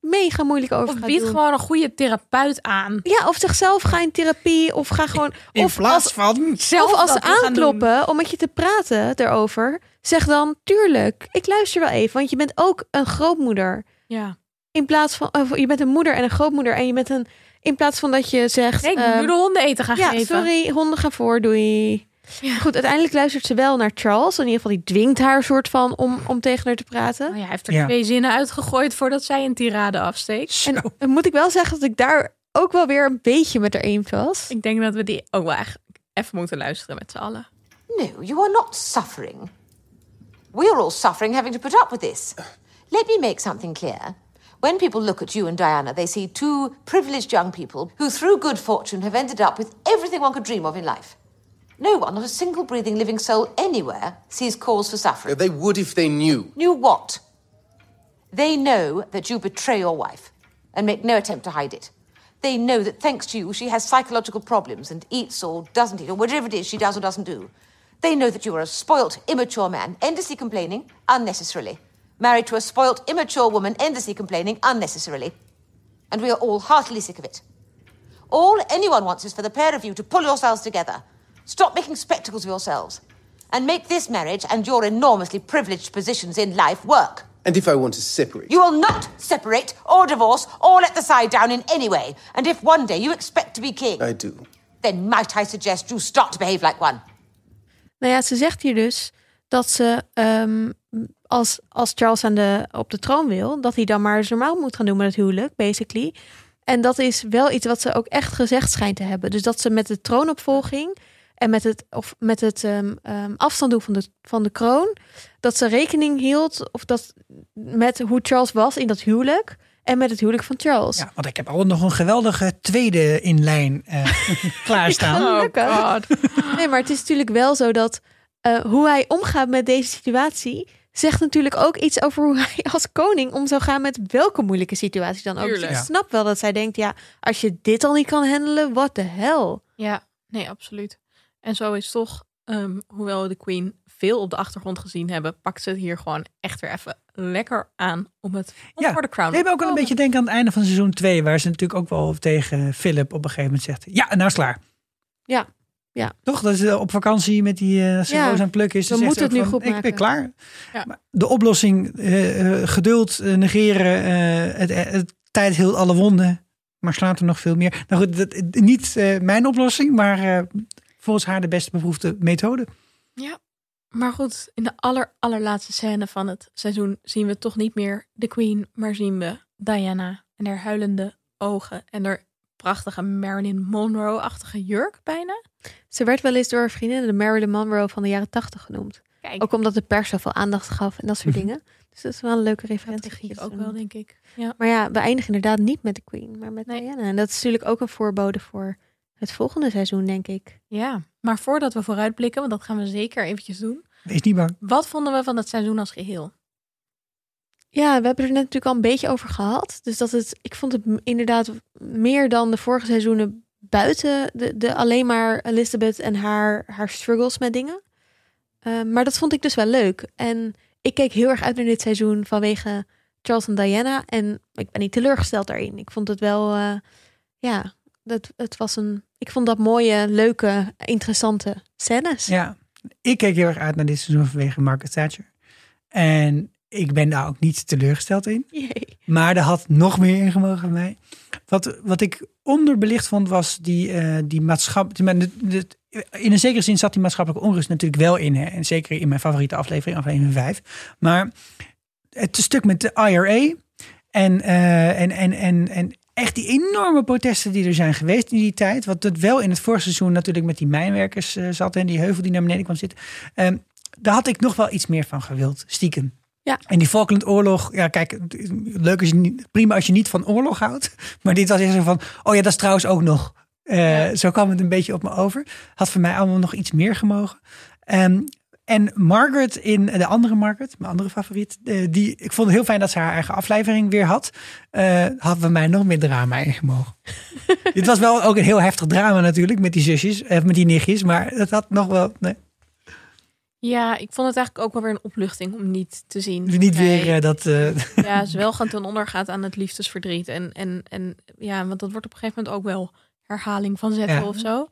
mega moeilijk over Of gaat bied doen. gewoon een goede therapeut aan. Ja, of zichzelf ga in therapie of ga gewoon. In of plaats als, van... Zelf of als ze aankloppen om met je te praten erover, zeg dan tuurlijk, ik luister wel even, want je bent ook een grootmoeder. Ja. In plaats van, of je bent een moeder en een grootmoeder en je bent een, in plaats van dat je zegt, Nee, ik moet ehm, nu de honden eten gaan ja, geven. sorry, honden gaan voor, doei. Ja. Goed, uiteindelijk luistert ze wel naar Charles. In ieder geval, die dwingt haar soort van om, om tegen haar te praten. Nou ja, hij heeft er Ja. twee zinnen uitgegooid voordat zij een tirade afsteekt. Zo. En dan moet ik wel zeggen dat ik daar ook wel weer een beetje met haar eens was. Ik denk dat we die ook wel eigenlijk even moeten luisteren met z'n allen. No, you are not suffering. We're all suffering having to put up with this. Let me make something clear. When people look at you and Diana, they see two privileged young people who, through good fortune, have ended up with everything one could dream of in life. No one, not a single breathing living soul anywhere, sees cause for suffering. They would if they knew. Knew what? They know that you betray your wife and make no attempt to hide it. They know that thanks to you, she has psychological problems and eats or doesn't eat, or whatever it is she does or doesn't do. They know that you are a spoilt, immature man, endlessly complaining unnecessarily. Married to a spoilt, immature woman, endlessly complaining unnecessarily. And we are all heartily sick of it. All anyone wants is for the pair of you to pull yourselves together, stop making spectacles of yourselves, and make this marriage and your enormously privileged positions in life work. And if I want to separate, You will not separate or divorce or let the side down in any way. And if one day you expect to be king, I do. then might I suggest you start to behave like one. Nou ja, ze zegt hier dus dat ze ehm, als, als Charles aan de, op de troon wil, dat hij dan maar normaal moet gaan doen met het huwelijk, basically. En dat is wel iets wat ze ook echt gezegd schijnt te hebben. Dus dat ze met de troonopvolging en met het, of met het ehm, ehm, afstand doen van de, van de kroon, dat ze rekening hield of dat met hoe Charles was in dat huwelijk en met het huwelijk van Charles. Ja, want ik heb al nog een geweldige tweede in lijn eh, [LAUGHS] klaarstaan. Gelukkig. [LAUGHS] Nee, maar het is natuurlijk wel zo dat eh, hoe hij omgaat met deze situatie zegt natuurlijk ook iets over hoe hij als koning om zou gaan met welke moeilijke situatie dan ook. Dus ik snap wel dat zij denkt, ja, als je dit al niet kan handelen, what the hell? Ja, nee, absoluut. En zo is toch, ehm, hoewel we de Queen veel op de achtergrond gezien hebben, pakt ze het hier gewoon echt weer even lekker aan om het om Ja, voor de crown. We hebben ook wel een beetje denken aan het einde van seizoen 2, waar ze natuurlijk ook wel tegen Philip op een gegeven moment zegt: Ja, nou is klaar. Ja, ja. Toch? Dat is eh, op vakantie met die uh, Ja, aan plukken is. we dan ze het nu van, goed Ik ben klaar. Ja. Maar de oplossing, eh, eh, geduld, negeren, het, het tijd heelt alle wonden, maar slaat er nog veel meer. Nou goed, dat, niet mijn oplossing, maar volgens haar de beste beproefde methode. Ja, maar goed, in de aller, allerlaatste scène van het seizoen zien we toch niet meer de Queen, maar zien we Diana en haar huilende ogen en haar prachtige Marilyn Monroe-achtige jurk bijna. Ze werd wel eens door haar vrienden de Marilyn Monroe van de jaren tachtig genoemd. Kijk, Ook omdat de pers zoveel aandacht gaf en dat soort [LAUGHS] dingen. Dus dat is wel een leuke dat referentie. ligt hier ook wel, denk ik. Ja. Maar ja, we eindigen inderdaad niet met de Queen, maar met Nee. Diana. En dat is natuurlijk ook een voorbode voor het volgende seizoen, denk ik. ja, maar voordat we vooruitblikken, want dat gaan we zeker eventjes doen. Wees niet bang. Wat vonden we van het seizoen als geheel? Ja, we hebben er net natuurlijk al een beetje over gehad. Dus dat het, ik vond het inderdaad meer dan de vorige seizoenen buiten de, de alleen maar Elizabeth en haar, haar struggles met dingen. Eh, maar dat vond ik dus wel leuk. En ik keek heel erg uit naar dit seizoen vanwege Charles en Diana. En ik ben niet teleurgesteld daarin. Ik vond het wel, eh, ja, dat, het was een, ik vond dat mooie, leuke, interessante scènes. Ja, ik keek heel erg uit naar dit seizoen vanwege Margaret Thatcher. En ik ben daar ook niet teleurgesteld in. Jee. Maar er had nog meer ingemogen van mij. Wat, wat ik onderbelicht vond was die, eh die maatschappij. In een zekere zin zat die maatschappelijke onrust natuurlijk wel in. Hè? En zeker in mijn favoriete aflevering, aflevering 5. Maar het stuk met de IRA en, eh, en, en, en, en echt die enorme protesten die er zijn geweest in die tijd. Wat het wel in het vorige seizoen natuurlijk met die mijnwerkers eh, zat en die heuvel die naar beneden kwam zitten. Ehm, daar had ik nog wel iets meer van gewild, stiekem. Ja. En die Falklandoorlog, ja kijk, leuk als je niet, prima als je niet van oorlog houdt. [LAUGHS] Maar dit was zo van, oh ja, dat is trouwens ook nog. Eh, Zo kwam het een beetje op me over. Had voor mij allemaal nog iets meer gemogen. Ehm, en Margaret in de andere Margaret, mijn andere favoriet, eh, die ik vond het heel fijn dat ze haar eigen aflevering weer had. Eh had bij mij nog meer drama in gemogen. [LAUGHS] Dit was wel ook een heel heftig drama natuurlijk met die zusjes, eh, met die nichtjes, maar dat had nog wel nee, Ja, ik vond het eigenlijk ook wel weer een opluchting om niet te zien. Niet weer eh, dat. eh, [LAUGHS] ja, [LAUGHS] zowel gaan ten onder gaat aan het liefdesverdriet. En, en, en ja, want dat wordt op een gegeven moment ook wel herhaling van zetten Ja. of zo.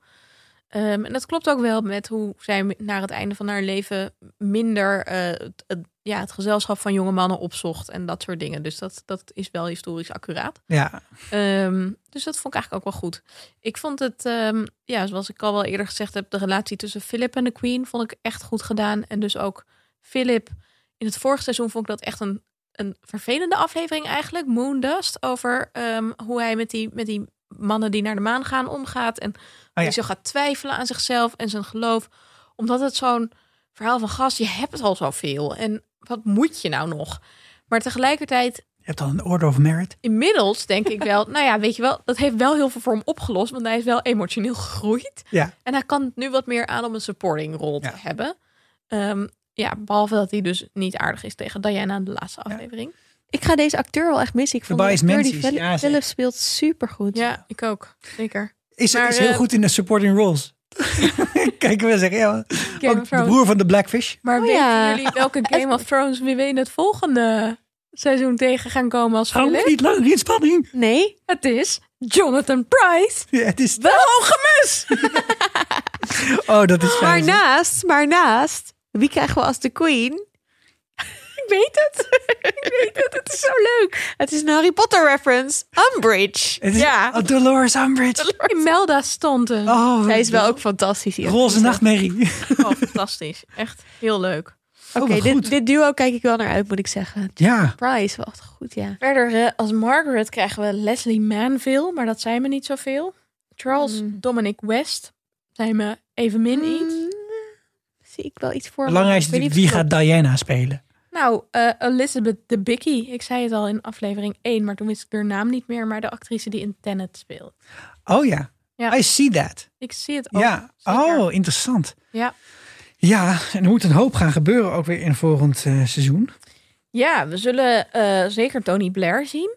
Ehm, en dat klopt ook wel met hoe zij naar het einde van haar leven minder eh, het, het- ja, het gezelschap van jonge mannen opzocht en dat soort dingen. Dus dat, dat is wel historisch accuraat. ja, Ehm, dus dat vond ik eigenlijk ook wel goed. Ik vond het, ehm, ja, zoals ik al wel eerder gezegd heb, de relatie tussen Philip en de Queen vond ik echt goed gedaan. En dus ook Philip, in het vorige seizoen vond ik dat echt een, een vervelende aflevering eigenlijk. Moondust, over hoe hij met die, met die mannen die naar de maan gaan omgaat. En ja. hij zo gaat twijfelen aan zichzelf en zijn geloof. Omdat het zo'n verhaal van gast, je hebt het al zoveel. En wat moet je nou nog? Maar tegelijkertijd Je hebt al een Order of Merit. Inmiddels denk ik wel, [LAUGHS] nou ja, weet je wel, dat heeft wel heel veel voor hem opgelost, want hij is wel emotioneel gegroeid. Ja. En hij kan nu wat meer aan om een supporting rol Ja. te hebben. Ehm, ja, behalve dat hij dus niet aardig is tegen Diana in de laatste aflevering. Ik ga deze acteur wel echt missen. Ik vond de acteur die Menzies, Phil- ja, ze- Phillips speelt supergoed. Ja, ik ook. Zeker. Is, Maar, is heel eh, goed in de supporting roles. [LAUGHS] Kijk, we zeggen, ja, Game ook of de broer van de Blackfish. Maar Oh, weten ja. jullie welke [LAUGHS] Game of Thrones we weer in het volgende seizoen tegen gaan komen als Philip? niet langer in spanning. Nee? Het is Jonathan Price. Ja, het is... De hoge mus! [LAUGHS] Oh, dat is Maar naast, maar naast, wie krijgen we als de queen? Ik weet het. ik weet het. Het is zo leuk. Het is een Harry Potter reference. Umbridge. Het is Ja. oh, Dolores Umbridge. Imelda Staunton. Oh, Zij is wel ook fantastisch hier. roze nachtmerrie. Oh, fantastisch. Echt heel leuk. Oké, Oh, wat dit, dit duo kijk ik wel naar uit, moet ik zeggen. Ja, Price, wel echt goed, ja. Verder, eh, als Margaret krijgen we Leslie Manville, maar dat zijn me niet zoveel. Charles Mm. Dominic West zijn me evenmin iets. Mm, zie ik wel iets voor. belangrijk is wie gaat Diana spelen. Nou, eh, Elizabeth de Bicky. Ik zei het al in aflevering 1, maar toen wist ik haar naam niet meer. Maar de actrice die in Tenet speelt. Oh ja, Ja. I see that. Ik zie het ook. Ja, zeker. oh, interessant. Ja. Ja, en er moet een hoop gaan gebeuren ook weer in volgend eh, seizoen. Ja, we zullen eh, zeker Tony Blair zien.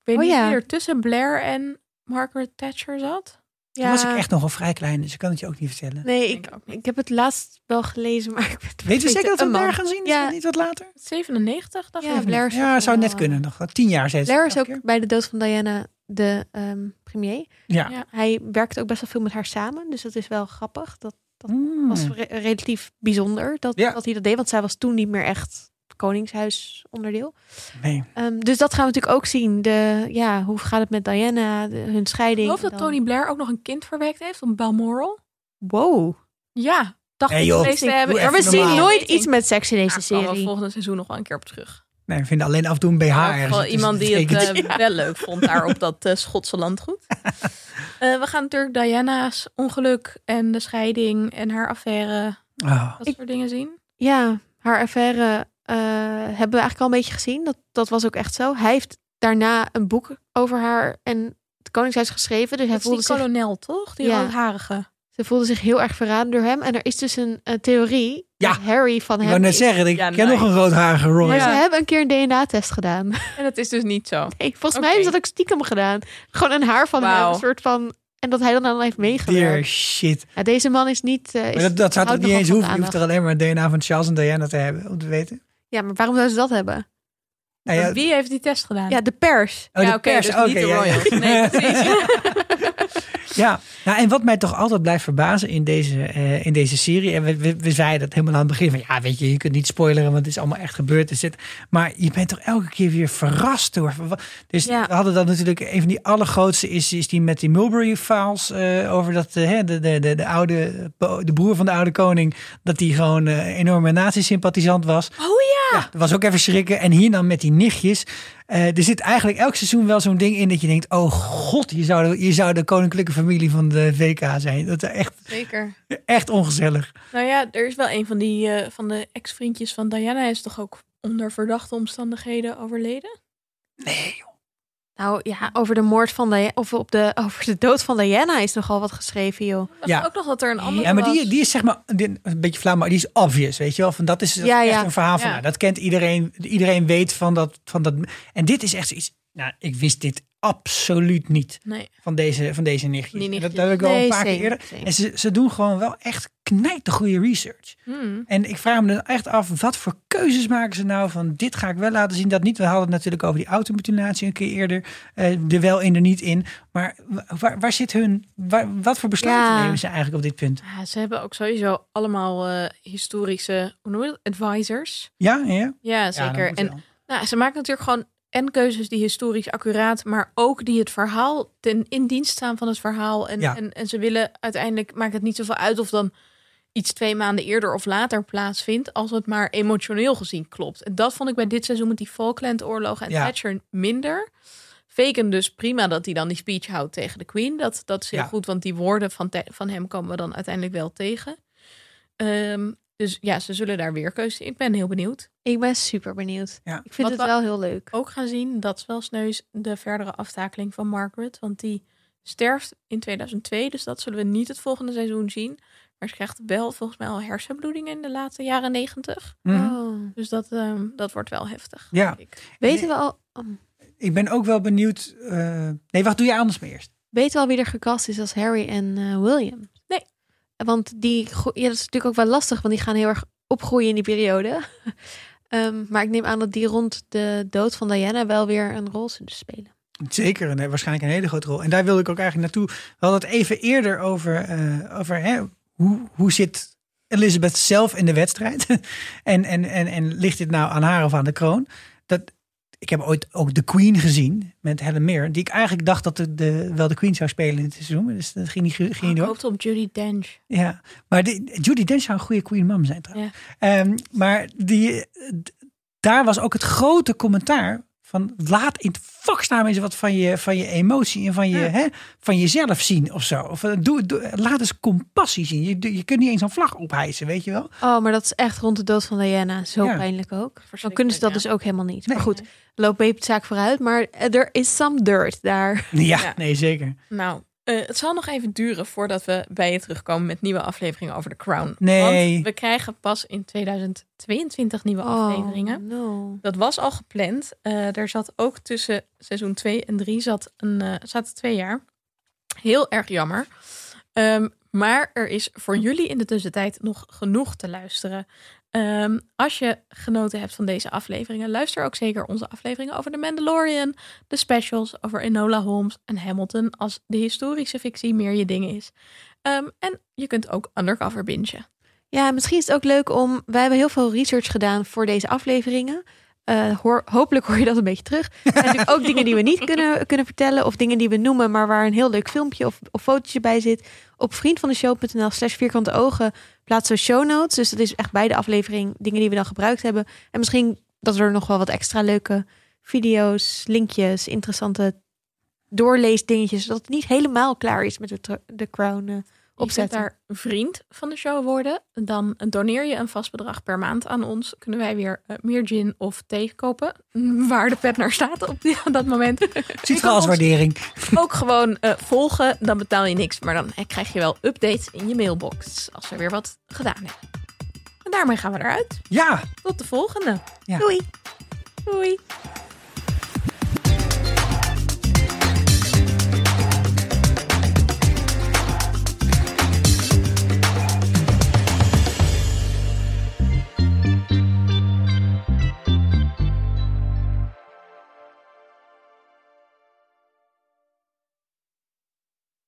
Ik weet Oh niet ja. wie er tussen Blair en Margaret Thatcher zat. Toen was ik echt nogal vrij klein, dus ik kan het je ook niet vertellen. Nee, ik, ik heb het laatst wel gelezen, maar [LAUGHS] ik ben het Weet je zeker dat we. Blair gaan zien? Is Ja. dat niet wat later? 97, dacht Ja, ik. Blair is Ja, zou net kunnen. Nog tien jaar zes. Blair is ook bij de dood van Diana de ehm, premier. Ja. Ja. Hij werkt ook best wel veel met haar samen, dus dat is wel grappig. Dat Mm. was re- relatief bijzonder dat, Ja. dat hij dat deed, want zij was toen niet meer echt koningshuis onderdeel. Nee. Ehm, dus dat gaan we natuurlijk ook zien. De, ja, hoe gaat het met Diana, de- hun Ik scheiding. geloof dat dan- Tony Blair ook nog een kind verwekt heeft op Balmoral. Wow. Ja, dacht Nee, ik joh. te hebben. Maar we zien nooit iets met seks in Ja, deze ik er serie. volgende seizoen nog wel een keer op terug. nee, we vinden alleen af en toe een BH Ja, ergens. wel iemand die het eh, wel leuk vond daar op dat eh, Schotse landgoed. [LAUGHS] Eh, we gaan natuurlijk Diana's ongeluk en de scheiding en haar affaire, Oh. dat soort dingen zien. Ja, haar affaire hebben we eigenlijk al een beetje gezien. Dat, dat was ook echt zo. Hij heeft daarna een boek over haar en het Koningshuis geschreven. Dus hij Dat is voelde die zich, kolonel, toch? Die Ja. roodharige. ze voelde zich heel erg verraden door hem. En er is dus een, eh, theorie Ja. dat Harry van Ik hem wou net is. zeggen, ik Ja, ken nice. nog een roodharige Roy. Maar Ja. ze hebben een keer een DNA-test gedaan. [LAUGHS] En dat is dus niet zo. Nee, volgens mij ze dat ook stiekem gedaan. Gewoon een haar van hem, een soort van... En dat hij dan dan heeft Dear meegewerkt. shit. Ja, deze man is niet... eh, is, Maar dat, dat zou niet eens hoeven. Je hoeft er alleen maar het DNA van Charles en Diana te hebben, om te weten. Ja, maar waarom zouden ze dat hebben? Nou ja, Wie heeft die test gedaan? Ja, de pers. oh, de ja, oké, pers, dus niet de ja, ja. royals. Nee, precies. [LAUGHS] Ja, nou, en wat mij toch altijd blijft verbazen in deze, eh, in deze serie. En we, we, we zeiden dat helemaal aan het begin. Van ja, weet je, je kunt niet spoileren, want het is allemaal echt gebeurd. Dus het, maar je bent toch elke keer weer verrast door. Dus Ja. we hadden dan natuurlijk een van die allergrootste is, is die met die Mulberry Files. eh, over dat eh, de, de, de, de oude, de broer van de oude koning. Dat die gewoon een enorme nazi-sympathisant was. Oh ja. Ja, dat was ook even schrikken. En hier dan met die nichtjes. Eh, er zit eigenlijk elk seizoen wel zo'n ding in dat je denkt: oh god, je zou, de, je zou de koninklijke familie van de VK zijn. Dat is echt, Zeker. echt ongezellig. Nou ja, er is wel een van die eh, van de ex-vriendjes van Diana is toch ook onder verdachte omstandigheden overleden? Nee, joh. Nou ja, over de moord van Diana, of op de, [LAUGHS] over de dood van Diana is nogal wat geschreven, joh. Dacht Ja. ook nog dat er een andere Ja, maar die, was. die is zeg maar die- een beetje flauw, maar die is obvious, weet je wel. Van dat is Ja, echt ja. een verhaal van. Ja. nou, dat kent iedereen. Iedereen weet van dat, van dat. En dit is echt zoiets. Nou, ik wist dit absoluut niet Nee. van deze, van deze nichtjes. Dat, dat heb ik wel Nee, een paar same, keer eerder. same. En ze, ze doen gewoon wel echt knijt goede research. Hmm. En ik vraag me dan echt af, wat voor keuzes maken ze nou van dit ga ik wel laten zien, dat niet. We hadden het natuurlijk over die automutilatie een keer eerder, eh, er wel in, er niet in. Maar wa- waar, waar zit hun, waar, wat voor besluiten Ja. nemen ze eigenlijk op dit punt? Ja, ze hebben ook sowieso allemaal eh, historische, hoe noem je dat? Advisors. Ja, ja. Ja, zeker. en nou, ze maken natuurlijk gewoon en keuzes die historisch accuraat, maar ook die het verhaal ten in dienst staan van het verhaal. En, Ja. en, en ze willen uiteindelijk maakt het niet zoveel uit of dan iets twee maanden eerder of later plaatsvindt, als het maar emotioneel gezien klopt. En dat vond ik bij dit seizoen met die Falklandoorlogen en Ja. Thatcher minder. Faken dus prima dat hij dan die speech houdt tegen de Queen. Dat, dat is heel Ja. goed, want die woorden van, van hem komen we dan uiteindelijk wel tegen. Ehm, Dus ja, ze zullen daar weer keuze in. Ik ben heel benieuwd. Ik ben super benieuwd. Ja. Ik vind Wat het wel heel leuk. Ook gaan zien, dat is wel sneus, de verdere aftakeling van Margaret. Want die sterft in 2002, dus dat zullen we niet het volgende seizoen zien. Maar ze krijgt wel volgens mij al hersenbloedingen in de late jaren negentig. Mhm. Oh. Dus dat, ehm, dat wordt wel heftig. Ja. denk ik. Weten we al... oh. Ik ben ook wel benieuwd. eh, nee, wacht, doe jij anders maar eerst. Weten we al wie er gecast is als Harry en eh, William? Want die, ja, dat is natuurlijk ook wel lastig, want die gaan heel erg opgroeien in die periode. [LAUGHS] Ehm, maar ik neem aan dat die rond de dood van Diana wel weer een rol zullen spelen. Zeker, en waarschijnlijk een hele grote rol. En daar wilde ik ook eigenlijk naartoe. We hadden het even eerder over, eh, over hè, hoe, hoe zit Elizabeth zelf in de wedstrijd? [LAUGHS] en, en, en, en ligt dit nou aan haar of aan de kroon? Dat, ik heb ooit ook The Queen gezien met Helen Mirren. Die ik eigenlijk dacht dat de, de, wel de Queen zou spelen in het seizoen. Dus dat ging niet, ging Oh, niet ik door. hoopte op Judy Dench. Ja, maar die, Judy Dench zou een goede Queen Mom zijn trouwens. Ehm, maar die, daar was ook het grote commentaar van laat in het vaksnaam eens wat van je, van je emotie en van, je, Ja. hè, van jezelf zien of zo. Of, eh, doe, doe, laat eens compassie zien. Je, je kunt niet eens een vlag ophijsen, weet je wel. Oh, maar dat is echt rond de dood van Diana. Zo Ja. pijnlijk ook. Dan kunnen ze dat ja. dus ook helemaal niet. Nee. Maar goed, loop de zaak vooruit. Maar er is some dirt daar. Ja, Ja. nee zeker. Nou, eh, het zal nog even duren voordat we bij je terugkomen met nieuwe afleveringen over The Crown. Nee. Want we krijgen pas in 2022 nieuwe afleveringen. Oh, no. Dat was al gepland. Eh, er zat ook tussen seizoen 2 en 3 zat een, eh, zaten twee jaar. Heel erg jammer. Ehm, maar er is voor jullie in de tussentijd nog genoeg te luisteren. Ehm, als je genoten hebt van deze afleveringen, luister ook zeker onze afleveringen over The Mandalorian, de specials over Enola Holmes en Hamilton als de historische fictie meer je ding is. Ehm, en je kunt ook Undercover bingen. Ja, misschien is het ook leuk om. Wij hebben heel veel research gedaan voor deze afleveringen. Eh, hopelijk hoor je dat een beetje terug. Er zijn natuurlijk ook dingen die we niet kunnen, kunnen vertellen. Of dingen die we noemen, maar waar een heel leuk filmpje of, of fotootje bij zit. Op vriendvandeshow.nl slash vierkante ogen plaatsen we show notes. Dus dat is echt bij de aflevering dingen die we dan gebruikt hebben. En misschien dat er nog wel wat extra leuke video's, linkjes, interessante doorleesdingetjes. Dat het niet helemaal klaar is met de, de crown Je kunt opzetten. daar vriend van de show worden. Dan doneer je een vast bedrag per maand aan ons. Kunnen wij weer eh, meer gin of thee kopen. [LAUGHS] Waar de pet naar staat op die, op dat moment. [LAUGHS] Ziet wel als waardering. Ook gewoon eh, volgen. Dan betaal je niks. Maar dan eh, krijg je wel updates in je mailbox. Als we weer wat gedaan hebben. En daarmee gaan we eruit. Ja, Tot de volgende. Ja. Doei. Doei.